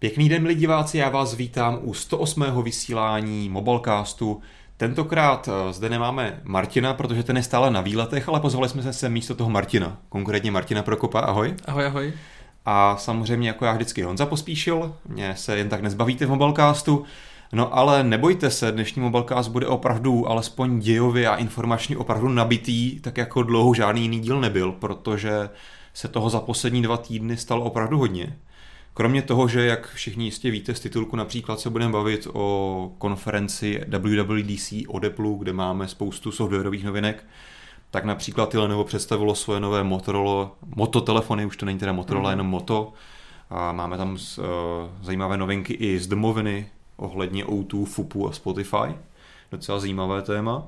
Pěkný den, milí diváci, já vás vítám u 108. vysílání Mobilecastu. Tentokrát eh, zde nemáme Martina, protože ten je stále na výletech, ale pozvali jsme se místo toho Martina, konkrétně Martina Prokopa, ahoj. Ahoj, ahoj. A samozřejmě jako já vždycky Honza pospíšil, mě se jen tak nezbavíte v Mobilecastu, No ale nebojte se, dnešní Mobilecast bude opravdu alespoň dějově a informačně opravdu nabitý, tak jako dlouho žádný jiný díl nebyl, protože se toho za poslední dva týdny stalo opravdu hodně. Kromě toho, že jak všichni jistě víte z titulku například se budeme bavit o konferenci WWDC od Apple, kde máme spoustu softwarových novinek, tak například Lenovo představilo svoje nové Motorola, Moto telefony, už to není teda Motorola, mm. jenom Moto. A máme tam z, uh, zajímavé novinky i z domoviny ohledně O2, FUPu a Spotify. Docela zajímavé téma.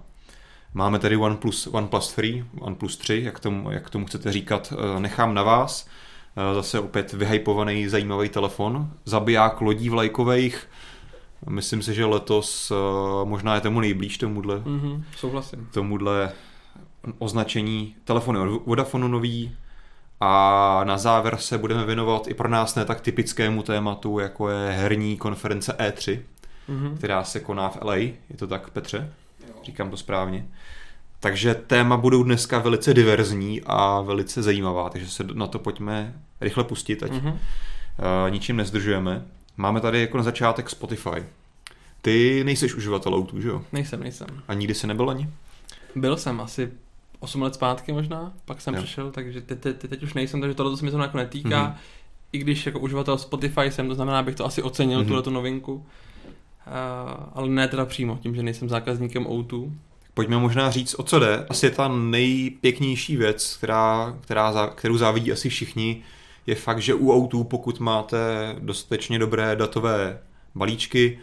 Máme tady OnePlus, OnePlus 3, OnePlus 3, jak tomu, jak tomu chcete říkat, uh, nechám na vás. Eh, zase opět vyhypovaný zajímavý telefon. Zabiják lodí vlajkových. Myslím si, že letos eh, možná je tomu nejblíž tomuhle. Mm-hmm, souhlasím. Tomuhle označení telefony od Vodafonu nový. A na závěr se budeme věnovat i pro nás ne tak typickému tématu, jako je herní konference E3, mm-hmm. která se koná v LA. Je to tak, Petře? Jo. Říkám to správně. Takže téma budou dneska velice diverzní a velice zajímavá, takže se na to pojďme rychle pustit, ať mm-hmm. uh, ničím nezdržujeme. Máme tady jako na začátek Spotify. Ty nejseš uživatel autů, že jo? Nejsem, nejsem. A nikdy jsi nebyl ani? Byl jsem asi 8 let zpátky možná, pak jsem jo. přišel, takže te, te, te, teď už nejsem, takže tohle se mi to jako netýká. Mm-hmm. I když jako uživatel Spotify jsem, to znamená, bych to asi ocenil, mm-hmm. tuhle tu novinku. Uh, ale ne teda přímo, tím, že nejsem zákazníkem autů. Pojďme možná říct, o co jde. Asi je ta nejpěknější věc, která, která, kterou závidí asi všichni, je fakt, že u autů, pokud máte dostatečně dobré datové balíčky,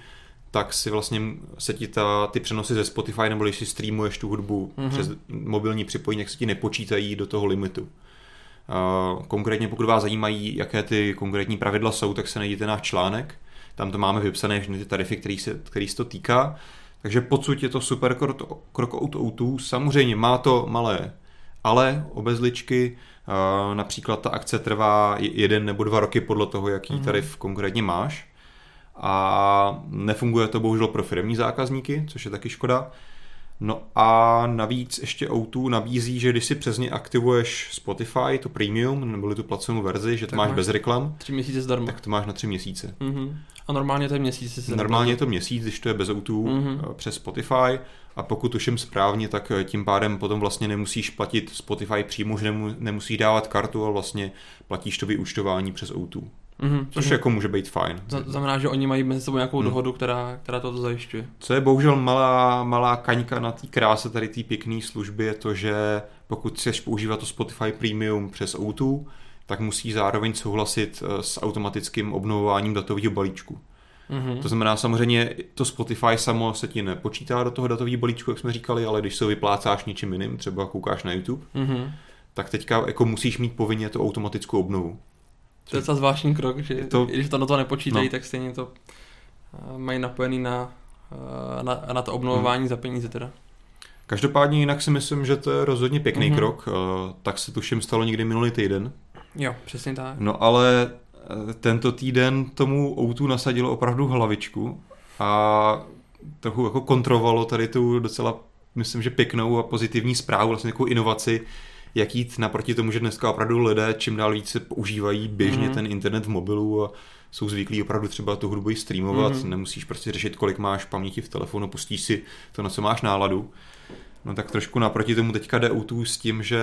tak si vlastně se ti ta, ty přenosy ze Spotify nebo když si streamuješ tu hudbu mm-hmm. přes mobilní připojení, tak se ti nepočítají do toho limitu. Uh, konkrétně pokud vás zajímají, jaké ty konkrétní pravidla jsou, tak se najděte náš článek. Tam to máme vypsané všechny ty tarify, který se, který se to týká. Takže podsud je to super krok, out outu. Samozřejmě má to malé ale obezličky, například ta akce trvá jeden nebo dva roky podle toho, jaký mm-hmm. tarif konkrétně máš. A nefunguje to bohužel pro firmní zákazníky, což je taky škoda. No a navíc ještě O2 nabízí, že když si přes ně aktivuješ Spotify, to premium, nebo tu placenou verzi, že to tak máš, máš bez reklam. Tři měsíce zdarma. Tak to máš na tři měsíce. Mm-hmm. A normálně to je měsíc. Se normálně je to měsíc, když to je bez O2 mm-hmm. přes Spotify. A pokud tuším správně, tak eh, tím pádem potom vlastně nemusíš platit Spotify přímo, že nemusíš dávat kartu, ale vlastně platíš to vyúčtování přes O2. Mm-hmm, což mm-hmm. jako může být fajn. Znamená, že oni mají mezi sebou nějakou mm. dohodu, která, která toto zajišťuje. Co je bohužel malá, malá kaňka na té kráse tady té pěkné služby je to, že pokud chceš používat to Spotify Premium přes O2, tak musí zároveň souhlasit eh, s automatickým obnovováním datového balíčku. Mm-hmm. To znamená samozřejmě, to Spotify samo se ti nepočítá do toho datového balíčku, jak jsme říkali, ale když se vyplácáš něčím jiným, třeba koukáš na YouTube, mm-hmm. tak teďka jako musíš mít povinně tu automatickou obnovu. To je docela zvláštní krok, že to, když to na to nepočítají, no. tak stejně to uh, mají napojený na, uh, na, na to obnovování hmm. za peníze teda. Každopádně jinak si myslím, že to je rozhodně pěkný mm-hmm. krok, uh, tak se tuším stalo někdy minulý týden. Jo, přesně tak. No ale tento týden tomu Outu nasadilo opravdu hlavičku a trochu jako kontrolovalo tady tu docela, myslím, že pěknou a pozitivní zprávu, vlastně jako inovaci, jak jít naproti tomu, že dneska opravdu lidé čím dál více používají běžně mm. ten internet v mobilu a jsou zvyklí opravdu třeba tu hudbu streamovat, mm. nemusíš prostě řešit, kolik máš paměti v telefonu, pustíš si to, na co máš náladu. No tak trošku naproti tomu teďka jde u s tím, že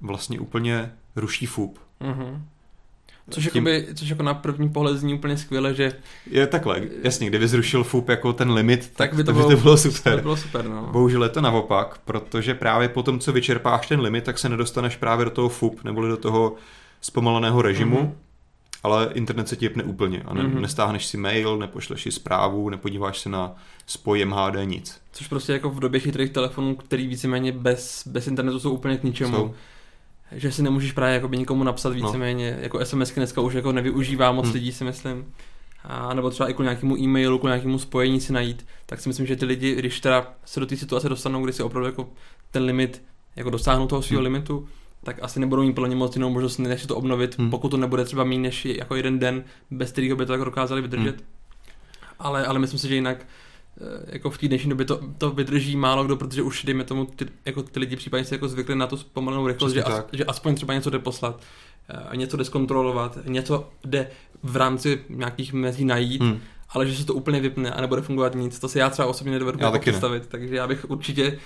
vlastně úplně ruší FUP. Mm-hmm. Což, tím... jakoby, což jako na první pohled zní úplně skvěle, že... Je takhle, jasně, kdyby zrušil FUP jako ten limit, tak, tak by to, bylo, by to bylo super. To bylo super, no. Bohužel je to naopak, protože právě po tom, co vyčerpáš ten limit, tak se nedostaneš právě do toho FUP, neboli do toho zpomaleného režimu, mm-hmm. ale internet se ti jepne úplně a ne, mm-hmm. nestáhneš si mail, nepošleš si zprávu, nepodíváš se na spoj MHD, nic. Což prostě jako v době chytrých telefonů, který víceméně bez, bez internetu jsou úplně k ničemu. Jsou že si nemůžeš právě jakoby nikomu napsat no. víceméně, no. jako SMSky dneska už jako nevyužívá moc hmm. lidí si myslím. A nebo třeba i k nějakému e-mailu, k nějakému spojení si najít, tak si myslím, že ty lidi, když teda se do té situace dostanou, kdy si opravdu jako ten limit, jako dosáhnou toho svého hmm. limitu, tak asi nebudou mít plně moc jinou možnost, než to obnovit, hmm. pokud to nebude třeba méně než jako jeden den, bez kterého by to tak dokázali vydržet. Hmm. Ale, ale myslím si, že jinak jako v té dnešní době to, to vydrží málo kdo, protože už dejme tomu ty, jako ty lidi případně se jako zvykli na tu zpomalenou rychlost, že, as, že aspoň třeba něco jde poslat, eh, něco jde zkontrolovat, něco jde v rámci nějakých mezí najít, hmm. ale že se to úplně vypne a nebude fungovat nic, to si já třeba osobně nedovedu představit, ne. takže já bych určitě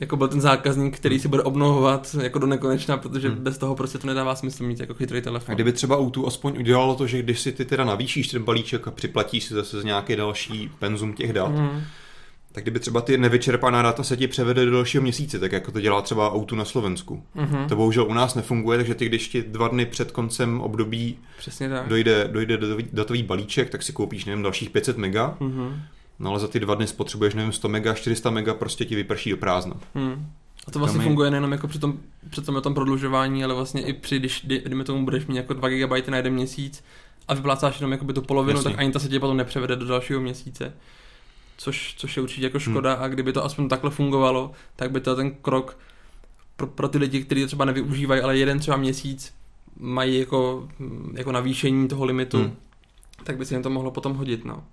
jako byl ten zákazník, který si bude obnovovat jako do nekonečna, protože hmm. bez toho prostě to nedává smysl mít jako chytrý telefon. A kdyby třeba Outu aspoň udělalo to, že když si ty teda navýšíš ten balíček a připlatíš si zase z nějaký další penzum těch dat, hmm. tak kdyby třeba ty nevyčerpaná data se ti převede do dalšího měsíce, tak jako to dělá třeba Outu na Slovensku. Hmm. To bohužel u nás nefunguje, takže ty, když ti dva dny před koncem období Přesně tak. dojde, dojde datový balíček, tak si koupíš, nevím, dalších 500 mega. Hmm No ale za ty dva dny spotřebuješ, nevím, 100 mega, 400 mega, prostě ti vyprší do prázdna. Hmm. A to vlastně Tam funguje nejenom jako při tom, při tom, tom prodlužování, ale vlastně i při, když dejme tomu budeš mít jako 2 GB na jeden měsíc a vyplácáš jenom jako by tu polovinu, Jasně. tak ani ta se ti potom nepřevede do dalšího měsíce. Což, což je určitě jako hmm. škoda hmm. a kdyby to aspoň takhle fungovalo, tak by to ten krok pro, pro ty lidi, kteří to třeba nevyužívají, ale jeden třeba měsíc mají jako, jako navýšení toho limitu, hmm. tak by se jim to mohlo potom hodit. No.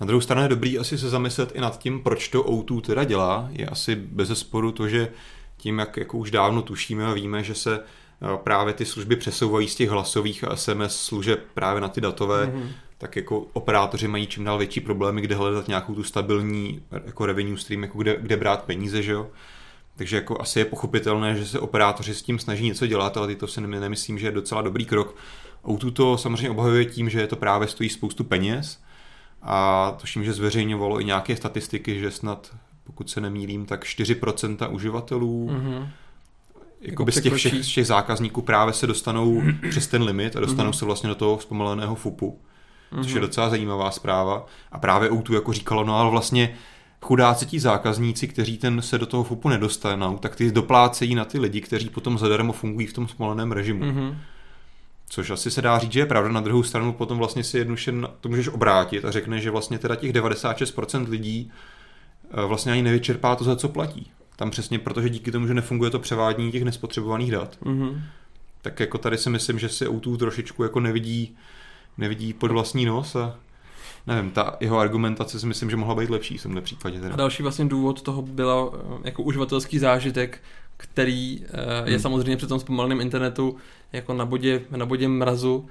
Na druhou stranu je dobrý asi se zamyslet i nad tím, proč to O2 teda dělá. Je asi bez sporu to, že tím, jak jako už dávno tušíme a víme, že se eh, právě ty služby přesouvají z těch hlasových a SMS služeb právě na ty datové, mm-hmm. tak jako operátoři mají čím dál větší problémy, kde hledat nějakou tu stabilní jako revenue stream, jako kde, kde brát peníze, že jo. Takže jako asi je pochopitelné, že se operátoři s tím snaží něco dělat, ale to si nemyslím, že je docela dobrý krok. O2 to samozřejmě obhajuje tím, že to právě stojí spoustu peněz, a tuším, že zveřejňovalo i nějaké statistiky, že snad, pokud se nemýlím, tak 4% uživatelů mm-hmm. Jakoby z těch všech, z těch zákazníků právě se dostanou přes ten limit a dostanou mm-hmm. se vlastně do toho zpomaleného FUPu, mm-hmm. což je mhm. docela zajímavá zpráva. A právě Outu jako říkalo, no ale vlastně chudáci ti zákazníci, kteří ten se do toho FUPu nedostanou, tak ty doplácejí na ty lidi, kteří potom zadarmo fungují v tom spomaleném režimu. Mm-hmm. Což asi se dá říct, že je pravda. Na druhou stranu potom vlastně si jednoduše to můžeš obrátit a řekne, že vlastně teda těch 96% lidí eh, vlastně ani nevyčerpá to, za co platí. Tam přesně, protože díky tomu, že nefunguje to převádění těch nespotřebovaných dat, mm-hmm. tak jako tady si myslím, že si Outu trošičku jako nevidí, nevidí pod vlastní nos a nevím, ta jeho argumentace si myslím, že mohla být lepší v tomhle případě. Teda. A další vlastně důvod toho byla eh, jako uživatelský zážitek, který uh, je hmm. samozřejmě při tom zpomaleném internetu jako na bodě, na bodě mrazu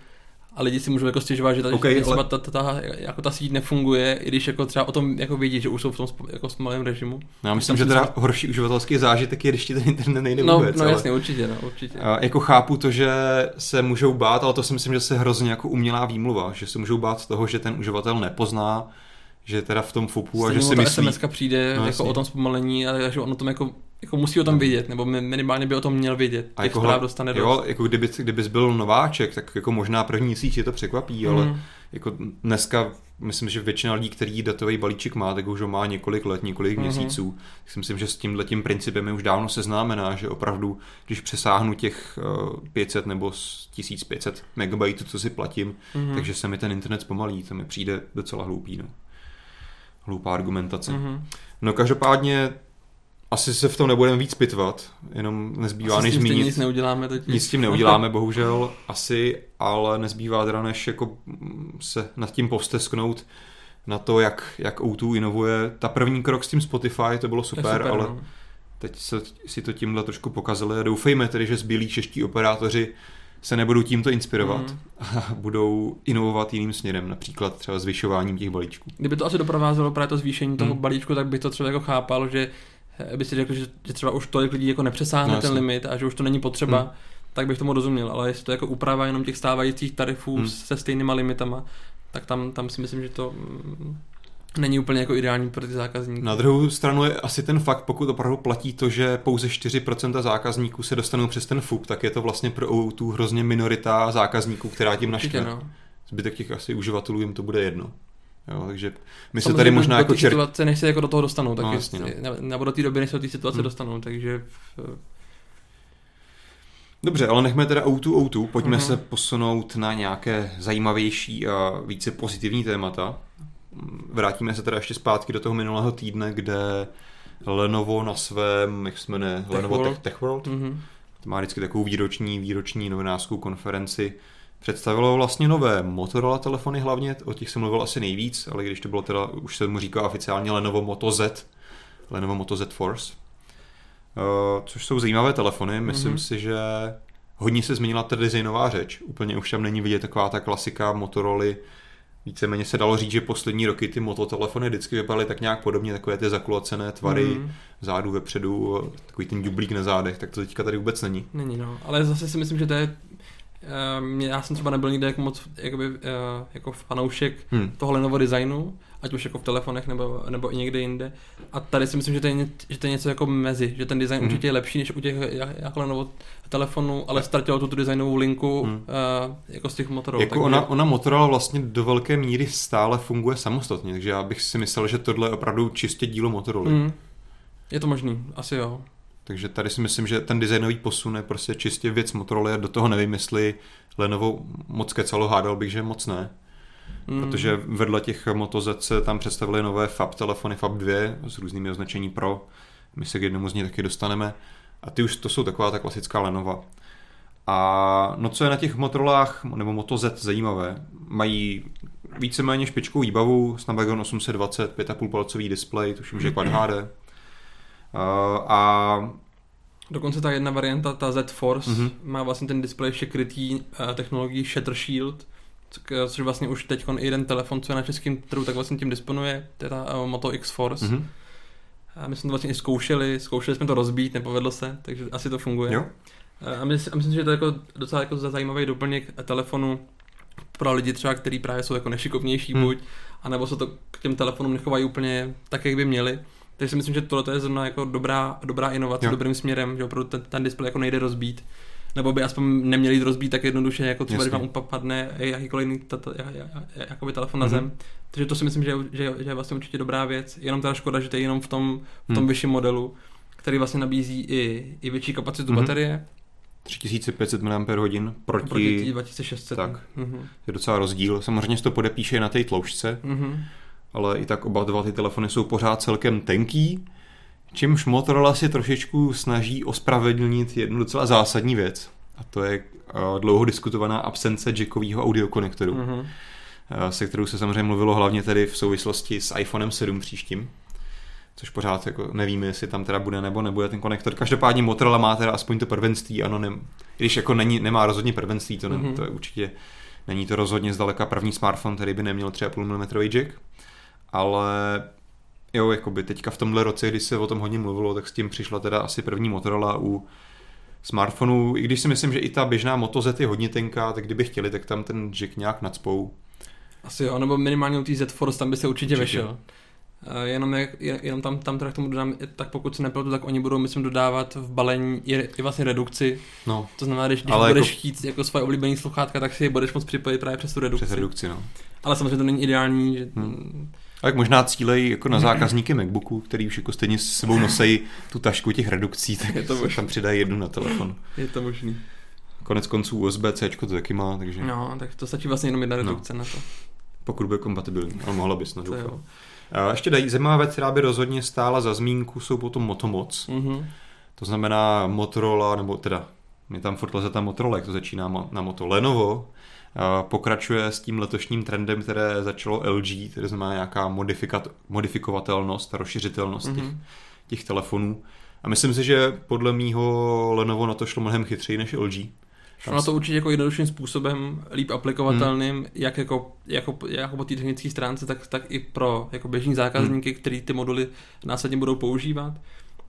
a lidi si můžou jako stěžovat, že tady okay, ale... ta, ta, ta, jako ta síť nefunguje, i když jako třeba o tom jako vědí, že už jsou v tom jako malém režimu. No, já myslím, že teda třeba... horší uživatelský zážitek je, když ti ten internet nejde no, vůbec. No ale... jasně, určitě, no, určitě. A jako chápu to, že se můžou bát, ale to si myslím, že se hrozně jako umělá výmluva, že se můžou bát z toho, že ten uživatel nepozná, že teda v tom FUPu a že si myslí... SMS přijde no, jako o tom zpomalení a že on o tom jako jako musí o tom vědět, nebo minimálně by o tom měl vědět. A jako zpráv dostane jo, dost. jako kdyby, kdybys byl nováček, tak jako možná první měsíc je to překvapí, mm. ale mhm. jako dneska myslím, že většina lidí, který datový balíček má, tak už ho má několik let, několik mm-hmm. měsíců. Tak si myslím, že s tímhle tím principem je už dávno seznámená, že opravdu, když přesáhnu těch 500 eh, nebo 1500 megabajtů, co si platím, mm-hmm. takže se mi ten internet zpomalí, to mi přijde docela hloupý. No. Hloupá argumentace. Mm-hmm. No každopádně asi se v tom nebudeme víc pitvat, jenom nezbývá asi než zmínit. Nic neuděláme totiž. Nic s tím neuděláme, bohužel, asi, ale nezbývá teda než jako se nad tím povstesknout na to, jak, jak O2 inovuje. Ta první krok s tím Spotify, to bylo super, super ale no. teď se, si to tímhle trošku pokazili a doufejme tedy, že zbylí čeští operátoři se nebudou tímto inspirovat mm. a budou inovovat jiným směrem, například třeba zvyšováním těch balíčků. Kdyby to asi doprovázelo právě to zvýšení toho mm. balíčku, tak bych to třeba jako chápal, že by si řekl, že, že třeba už tolik lidí jako nepřesáhne no, ten limit a že už to není potřeba, hmm. tak bych tomu rozuměl, ale jestli to jako úprava jenom těch stávajících tarifů hmm. se stejnýma limitama, tak tam, tam si myslím, že to mm, není úplně jako ideální pro ty zákazníky. Na druhou stranu je asi ten fakt, pokud opravdu platí to, že pouze 4% zákazníků se dostanou přes ten FUP, tak je to vlastně pro tu hrozně minorita zákazníků, která tím naštve. No. Zbytek těch asi uživatelů jim to bude jedno. Jo, takže my se tady možná jako čer... situace, než se jako do toho dostanou, tak no, jasně, no. nebo do té doby, než se do té situace hmm. dostanou, takže... Dobře, ale nechme teda O2 O2, pojďme hmm. se posunout na nějaké zajímavější a více pozitivní témata. Vrátíme se teda ještě zpátky do toho minulého týdne, kde Lenovo na svém, jak jsme ne, Tech Lenovo World. Tech, Tech World, mm-hmm. to má vždycky takovou výroční, výroční novinářskou konferenci, představilo vlastně nové Motorola telefony hlavně, o těch jsem mluvil asi nejvíc, ale když to bylo teda, už se mu říká oficiálně Lenovo Moto Z, Lenovo Moto Z Force, uh, což jsou zajímavé telefony, myslím mm-hmm. si, že hodně se změnila ta designová řeč, úplně už tam není vidět taková ta klasika Motorola, Víceméně se dalo říct, že poslední roky ty mototelefony vždycky vypadaly tak nějak podobně, takové ty zakulacené tvary, mm. zádu vepředu, takový ten dublík na zádech, tak to teďka tady vůbec není. Není, no, ale zase si myslím, že to je já jsem třeba nebyl nikde jako moc jakoby, uh, jako fanoušek hmm. toho Lenovo designu, ať už jako v telefonech nebo, nebo i někde jinde. A tady si myslím, že to je, že to je něco jako mezi, že ten design hmm. určitě je lepší než u těch jako Lenovo telefonů, ale ztratilo tu designovou linku hmm. uh, jako z těch motorů. Jako takže... ona, ona Motorola vlastně do velké míry stále funguje samostatně, takže já bych si myslel, že tohle je opravdu čistě dílo Motorola. Hmm. Je to možný, asi jo. Takže tady si myslím, že ten designový posun je prostě čistě věc Motorola a do toho nevím, jestli Lenovo moc kecalo, hádal bych, že moc ne. Mm. Protože vedle těch Moto Z se tam představili nové FAB telefony FAB 2 s různými označení Pro. My se k jednomu z nich taky dostaneme. A ty už to jsou taková ta klasická Lenova. A no co je na těch Motorolách nebo Moto Z zajímavé, mají víceméně špičkovou výbavu, Snapdragon 820, 5,5 palcový displej, tuším, že Quad HD. A Dokonce ta jedna varianta, ta Z Force, mm-hmm. má vlastně ten displej ještě krytý uh, technologií Shatter Shield, což vlastně už teď jeden telefon, co je na českém trhu, tak vlastně tím disponuje, to je ta uh, Moto X Force. Mm-hmm. A my jsme to vlastně i zkoušeli, zkoušeli jsme to rozbít, nepovedlo se, takže asi to funguje. Jo. A myslím, a myslím, že to je jako docela jako zajímavý doplněk telefonu pro lidi třeba, kteří právě jsou jako nešikovnější hmm. buď, anebo se to k těm telefonům nechovají úplně tak, jak by měli. Takže si myslím, že tohle je zrovna jako dobrá, dobrá inovace, jo. dobrým směrem, že opravdu ten, ten displej jako nejde rozbít. Nebo by aspoň neměli jít rozbít tak jednoduše, jako třeba, když vám upadne jakýkoliv jiný ta, ta, jakoby telefon na mhm. zem. Mm-hmm. Takže to si myslím, že, že, že je vlastně určitě dobrá věc. Jenom teda škoda, že to je jenom v tom, v tom mm. vyšším modelu, který vlastně nabízí i, i větší kapacitu mm-hmm. baterie. 3500 mAh proti, proti 2600. Tak, mm-hmm. je docela rozdíl. Samozřejmě se to podepíše na té tloušťce. Mm-hmm ale i tak oba dva ty telefony jsou pořád celkem tenký, čímž Motorola si trošičku snaží ospravedlnit jednu docela zásadní věc. A to je eh, dlouho diskutovaná absence jackového audiokonektoru, mm-hmm. se kterou se samozřejmě mluvilo hlavně tedy v souvislosti s iPhonem 7 příštím což pořád jako nevíme, jestli tam teda bude nebo nebude ten konektor. Každopádně Motorola má teda aspoň to prvenství, ano, ne, když jako není, nemá rozhodně prvenství, to, ne, mm-hmm. to je určitě není to rozhodně zdaleka první smartphone, který by neměl 3,5 mm jack ale jo, jakoby teďka v tomhle roce, když se o tom hodně mluvilo, tak s tím přišla teda asi první Motorola u smartphonů, i když si myslím, že i ta běžná Moto Z je hodně tenká, tak kdyby chtěli, tak tam ten jack nějak nadspou. Asi jo, nebo minimálně u té Z Force tam by se určitě, určitě. vešel. Jenom, jak, jenom tam, tam teda k tomu dodám, tak pokud se nepletu, tak oni budou, myslím, dodávat v balení i, i vlastně redukci. No. To znamená, když, když budeš jako... chtít jako svoje oblíbené sluchátka, tak si je budeš moct připojit právě přes tu redukci. Přes redukci, no. Ale samozřejmě to není ideální, že... Hmm tak možná cílej jako na zákazníky MacBooku, který už jako stejně s sebou nosí tu tašku těch redukcí, tak je to možný. tam přidají jednu na telefon. Je to možný. Konec konců USB-C to taky má, takže... No, tak to stačí vlastně jenom jedna no. redukce no. na to. Pokud bude kompatibilní, ale mohla bys na A ještě dají zajímavá věc, která by rozhodně stála za zmínku, jsou potom Motomoc. Mm-hmm. To znamená Motorola, nebo teda, mě tam furt leze ta Motorola, jak to začíná na Moto Lenovo, pokračuje s tím letošním trendem, které začalo LG, tedy znamená nějaká modifikat, modifikovatelnost a rozšiřitelnost mm-hmm. těch, mhm. těch telefonů. A myslím si, že podle mýho Lenovo na to šlo mnohem chytřeji než LG. Tam na to určitě jako jednodušším způsobem, líp aplikovatelným, hmm. jak jako, jako, jako po té technické stránce, tak, tak i pro jako běžní zákazníky, hmm. který ty moduly následně budou používat.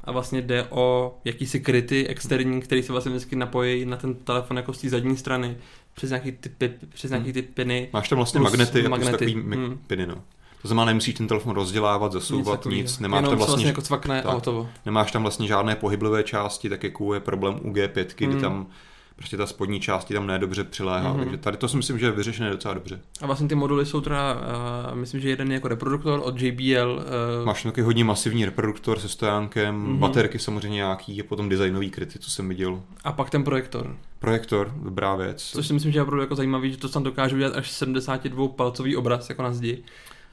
A vlastně jde o jakýsi kryty externí, který se vlastně vždycky napojí na ten telefon jako z té zadní strany přes nějaký ty, přes nějaký ty piny. Máš tam vlastně magnety, magnety. takový hmm. piny, no. To znamená, nemusíš ten telefon rozdělávat, zasouvat, nic, nic. nemáš tam vlastně, vlastně jako cvakne tak, a Nemáš tam vlastně žádné pohyblivé části, tak jako je problém u G5, kdy hmm. tam prostě ta spodní části tam nedobře přiléhá, mm-hmm. takže tady to si myslím, že je vyřešené docela dobře. A vlastně ty moduly jsou teda, uh, myslím, že jeden je jako reproduktor od JBL. Uh... Eh, Máš taky hodně masivní reproduktor se stojánkem, mm-hmm. baterky samozřejmě nějaký, a potom designový kryty, co jsem viděl. A pak ten projektor. Projektor, dobrá věc. Což si myslím, že je opravdu jako zajímavý, že to tam dokáže udělat až 72 palcový obraz jako na zdi.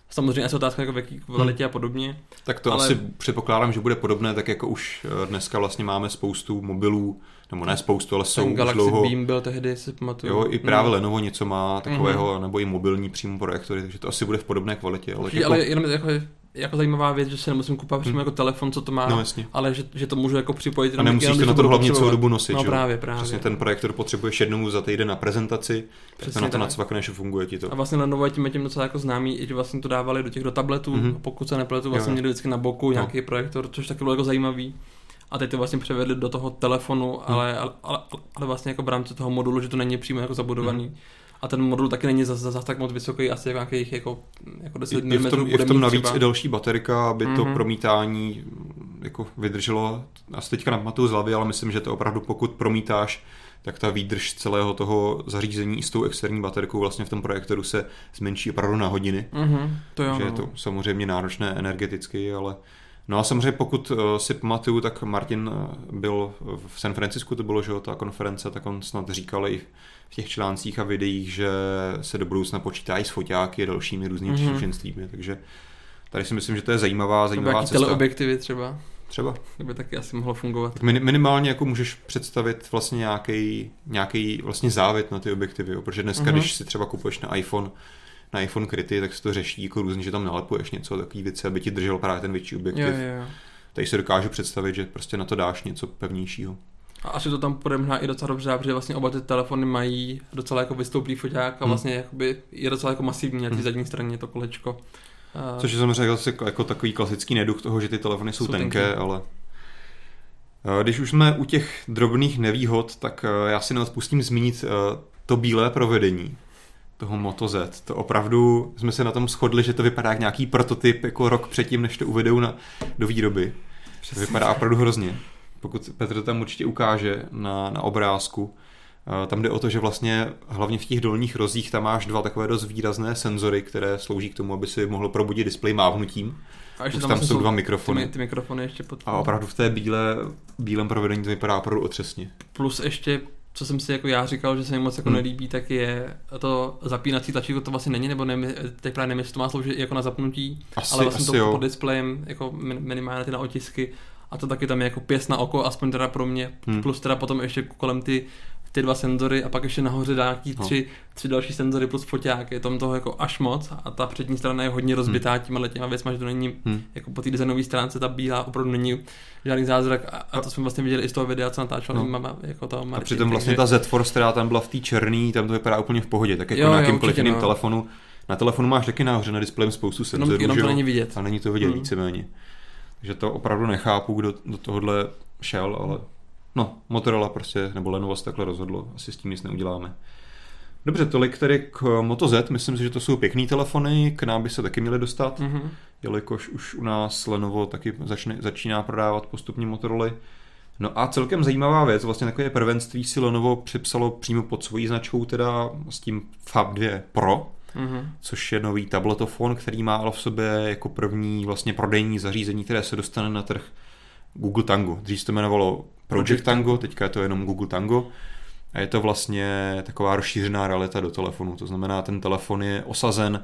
Samozřejmě asi otázka jako v jaký kvalitě hmm. a podobně. Tak to ale... asi předpokládám, že bude podobné, tak jako už eh, dneska vlastně máme spoustu mobilů, nebo ne spoustu, ale jsou Ten Galaxy dlouho. Beam byl tehdy, si pamatuju. Jo, i právě no. Lenovo něco má takového, mm-hmm. nebo i mobilní přímo projektory, takže to asi bude v podobné kvalitě. Ale, jako... ale jenom jako jako zajímavá věc, že si nemusím kupovat přímo hmm. jako telefon, co to má, no, ale že, že to můžu jako připojit. A nemusíš to na to hlavně celou dobu nosit. No, právě, právě. Přesně ten projektor potřebuješ jednou za týden na prezentaci, Přesně tak na to nacvakneš a funguje ti to. A vlastně Lenovo je tím, tím docela jako známý, že vlastně to dávali do těch do tabletů, mm-hmm. pokud se nepletu, vlastně jo. měli vždycky na boku no. nějaký projektor, což taky bylo jako zajímavý. A teď to vlastně převedli do toho telefonu, hmm. ale, ale, ale, ale vlastně jako v rámci toho modulu, že to není přímo jako zabudovaný. Hmm a ten modul taky není zase zas tak moc vysoký, asi nějakých jako, jako 10 je, je v tom, je v tom navíc třeba. i další baterka, aby mm-hmm. to mhm. promítání jako vydrželo. Asi teďka napamatuju z hlavy, ale myslím, že to opravdu pokud promítáš, tak ta výdrž celého toho zařízení s tou externí baterkou vlastně v tom projektoru se zmenší opravdu na hodiny. Mm-hmm, to jo, že no. je to samozřejmě náročné energeticky, ale No a samozřejmě pokud uh, si pamatuju, tak Martin uh, byl v San Francisku, to bylo, že ta konference, tak on snad říkal i v těch článcích a videích, že se do budoucna počítají s foťáky a dalšími různými mm-hmm. příslušenstvími, takže tady si myslím, že to je zajímavá, zajímavá Nebo cesta. teleobjektivy třeba. Třeba. To by taky asi mohlo fungovat. Tak minimálně jako můžeš představit vlastně nějaký, nějaký vlastně závit na ty objektivy, jo? protože dneska, mm-hmm. když si třeba kupuješ na iPhone, na iPhone kryty, tak se to řeší jako různě, že tam nalepuješ něco takový věci, aby ti držel právě ten větší objektiv. Jo, jo, jo. Tady si dokážu představit, že prostě na to dáš něco pevnějšího. A asi to tam půjde možná i docela dobře, protože vlastně oba ty telefony mají docela jako vystouplý foťák a hmm. vlastně jakoby je docela jako masivní na té hmm. zadní straně to kolečko. Což je samozřejmě zase jako takový klasický neduch toho, že ty telefony jsou, jsou tenké, tenké, ale když už jsme u těch drobných nevýhod, tak já si neodpustím zmínit to bílé provedení toho Moto Z. To opravdu jsme se na tom shodli, že to vypadá jak nějaký prototyp jako rok předtím, než to uvedou na, do výroby. Přesně. To vypadá opravdu hrozně. Pokud Petr to tam určitě ukáže na, na obrázku, eh, tam jde o to, že vlastně hlavně v těch dolních rozích tam máš dva takové dost výrazné senzory, které slouží k tomu, aby si mohl probudit displej mávnutím. A ještě tam, tam jsou dva mikrofony. Ty, ty mikrofony ještě pod... A opravdu v té bílé, bílém provedení to vypadá opravdu otřesně. Plus ještě co jsem si jako já říkal, že se mi moc jako hmm. nelíbí, tak je to zapínací tlačítko, to vlastně není, nebo ne, teď právě nevím, jestli to má sloužit jako na zapnutí, asi, ale vlastně asi to jo. pod displejem, jako minimálně ty na otisky, a to taky tam je jako pěs na oko, aspoň teda pro mě, hmm. plus teda potom ještě kolem ty ty dva senzory a pak ještě nahoře nějaký no. tři, tři další senzory plus foťák. Je tam toho jako až moc a ta přední strana je hodně rozbitá hmm. těma těma věcma, že to není hmm. jako po té designové stránce ta bílá opravdu není žádný zázrak a, a to jsme vlastně viděli i z toho videa, co natáčel no. mama, jako to Martin, A přitom vlastně ta Z Force, která tam byla v té černý, tam to vypadá úplně v pohodě, tak jako jo, na jakýmkoliv jiném no. telefonu. Na telefonu máš taky nahoře na displeji spoustu senzorů, jenom, jenom to není vidět. A není to vidět hmm. víceméně. Takže to opravdu nechápu, kdo do tohohle šel, ale No, Motorola prostě, nebo Lenovo se takhle rozhodlo, asi s tím nic neuděláme. Dobře, tolik tedy k Moto Z, myslím si, že to jsou pěkný telefony, k nám by se taky měly dostat, mm-hmm. jelikož už u nás Lenovo taky začne, začíná prodávat postupně Motorola. No a celkem zajímavá věc, vlastně takové prvenství si Lenovo připsalo přímo pod svojí značkou, teda s tím Fab 2 Pro, mm-hmm. což je nový tabletofon, který má ale v sobě jako první vlastně prodejní zařízení, které se dostane na trh Google Tango. Dřív se to jmenovalo Project Tango, teďka je to jenom Google Tango. A je to vlastně taková rozšířená realita do telefonu. To znamená, ten telefon je osazen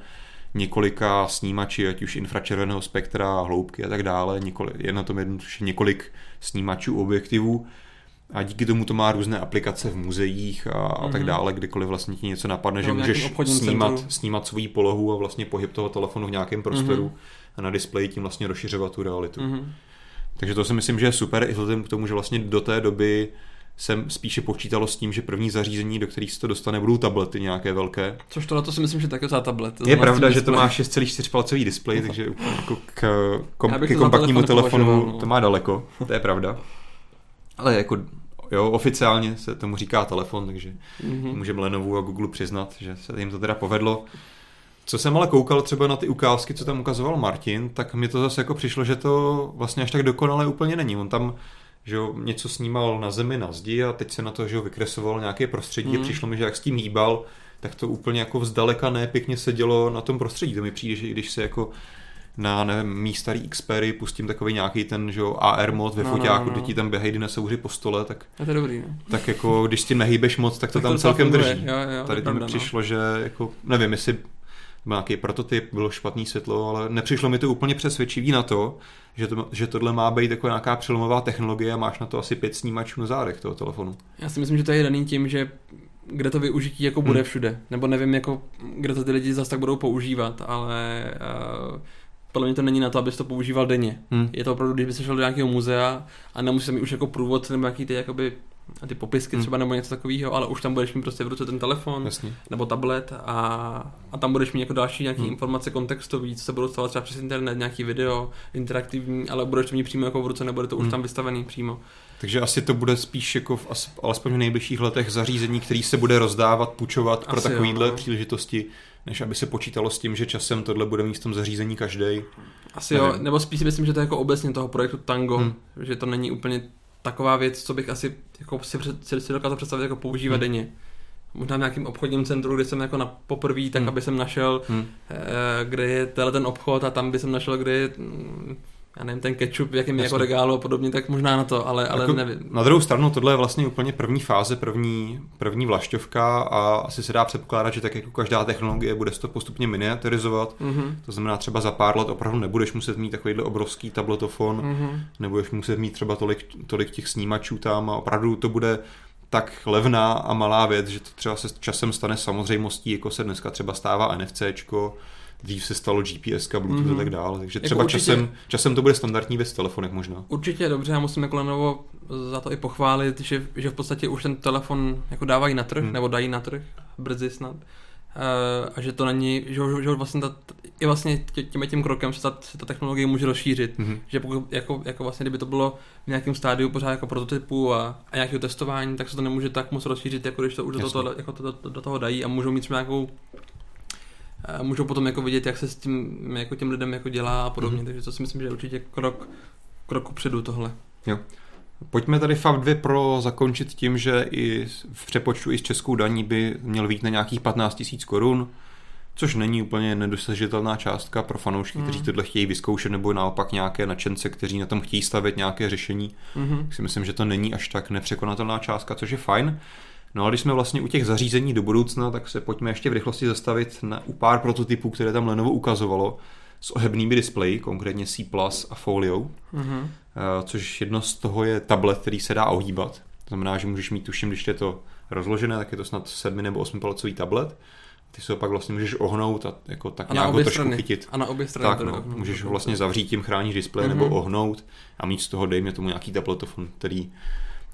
několika snímači, ať už infračerveného spektra, hloubky a tak dále. Několik, je na tom jednoduše několik snímačů objektivů a díky tomu to má různé aplikace v muzeích a, a tak mhm. dále, kdykoliv vlastně ti něco napadne, no, že můžeš snímat, snímat svou polohu a vlastně pohyb toho telefonu v nějakém prostoru mm-hmm. a na displeji tím vlastně rozšiřovat tu realitu. Mm-hmm. Takže to si myslím, že je super i vzhledem k tomu, že vlastně do té doby jsem spíše počítalo s tím, že první zařízení, do kterých se to dostane, budou tablety nějaké velké. Což to na to si myslím, že taky za tablet. Je pravda, že to má 6,4 palcový displej, takže jako k, kom, ke kompaktnímu telefonu no. to má daleko, to je pravda. Ale jako jo, oficiálně se tomu říká telefon, takže mm-hmm. můžeme Lenovo a Google přiznat, že se jim to teda povedlo. Co jsem ale koukal třeba na ty ukázky, co tam ukazoval Martin, tak mi to zase jako přišlo, že to vlastně až tak dokonale úplně není. On tam že jo, něco snímal na zemi, na zdi a teď se na to že jo, vykresoval nějaké prostředí mm. a přišlo mi, že jak s tím hýbal, tak to úplně jako vzdaleka ne pěkně sedělo na tom prostředí. To mi přijde, že když se jako na nevím, mý starý Xpery pustím takový nějaký ten že jo, AR mod ve no, foťáku, no, no, no. kde ti tam běhají dinosauři po stole, tak, a to je dobrý, ne? tak jako když s tím nehýbeš moc, tak to tak tam to celkem drží. Jo, jo, Tady to mi přišlo, že jako, nevím, jestli byl nějaký prototyp, bylo špatný světlo, ale nepřišlo mi to úplně přesvědčivý na to, že, to, že tohle má být jako nějaká přelomová technologie a máš na to asi pět snímačů na zádech toho telefonu. Já si myslím, že to je daný tím, že kde to využití jako bude hmm. všude. Nebo nevím, jako, kde to ty lidi zase tak budou používat, ale uh, podle mě to není na to, abys to používal denně. Hmm. Je to opravdu, když bys šel do nějakého muzea a nemusíš mít už jako průvod nebo nějaký ty jakoby ty popisky hmm. třeba nebo něco takového, ale už tam budeš mít prostě v ruce ten telefon Jasně. nebo tablet a, a tam budeš mít jako další nějaké hmm. informace kontextové, co se budou stávat třeba přes internet, nějaký video, interaktivní, ale budeš to mít přímo jako v ruce, nebude to hmm. už tam vystavený přímo. Takže asi to bude spíš jako v, alespoň v nejbližších letech zařízení, který se bude rozdávat, půjčovat pro takovýhle no. příležitosti, než aby se počítalo s tím, že časem tohle bude mít v tom zařízení každý. Asi Nevím. jo, nebo spíš si myslím, že to je jako obecně toho projektu Tango, hmm. že to není úplně taková věc, co bych asi jako si, si, si dokázal představit jako používat hmm. denně. Možná v nějakém obchodním centru, kde jsem jako na poprvé, tak hmm. aby jsem našel, hmm. eh, kde je ten obchod a tam by jsem našel, kde je mm, já nevím, ten ketchup, jakým jako regálu a podobně, tak možná na to, ale, ale jako, nevím. Na druhou stranu, tohle je vlastně úplně první fáze, první, první vlašťovka a asi se dá předpokládat, že tak jako každá technologie bude se to postupně miniaturizovat. Mm-hmm. To znamená, třeba za pár let opravdu nebudeš muset mít takovýhle obrovský tabletofon, mm-hmm. nebudeš muset mít třeba tolik, tolik těch snímačů tam a opravdu to bude tak levná a malá věc, že to třeba se časem stane samozřejmostí, jako se dneska třeba stává NFCčko, dřív se stalo GPS, Bluetooth mm-hmm. a tak dále. Takže jako třeba jako určitě, časem, časem to bude standardní věc v telefonech možná. Určitě dobře, já musím Kolenovo za to i pochválit, že, že v podstatě už ten telefon jako dávají na trh, mm. nebo dají na trh, brzy snad. Uh, a že to není, že, že vlastně ta, i vlastně tím tím krokem se ta, se ta technologie může rozšířit. Mm-hmm. Že pokud, jako, jako vlastně, kdyby to bylo v nějakém stádiu pořád jako prototypu a, a nějakého testování, tak se to nemůže tak moc rozšířit, jako když to už do toho, jako to, do, do toho dají a můžou mít třeba nějakou můžou potom jako vidět, jak se s tím jako těm lidem jako dělá a podobně, mm-hmm. takže to si myslím, že je určitě krok, krok předu tohle. Jo. Pojďme tady FAV 2 Pro zakončit tím, že i v přepočtu i s českou daní by měl být na nějakých 15 000 korun, což není úplně nedosažitelná částka pro fanoušky, mm. kteří tohle chtějí vyzkoušet, nebo naopak nějaké nadšence, kteří na tom chtějí stavět nějaké řešení. Mm-hmm. Si myslím, že to není až tak nepřekonatelná částka, což je fajn. No a když jsme vlastně u těch zařízení do budoucna, tak se pojďme ještě v rychlosti zastavit na, u pár prototypů, které tam Lenovo ukazovalo s ohebnými displeji, konkrétně C Plus a Folio, mm-hmm. což jedno z toho je tablet, který se dá ohýbat. To znamená, že můžeš mít, tuším, když je to rozložené, tak je to snad 7 nebo 8 palcový tablet. Ty se ho pak vlastně můžeš ohnout a jako tak a nějak ho trošku strany. chytit. A na obě strany. Tak, no, můžeš ho vlastně zavřít tím, chráníš displej mm-hmm. nebo ohnout a mít z toho, dejme tomu, nějaký tabletofon, který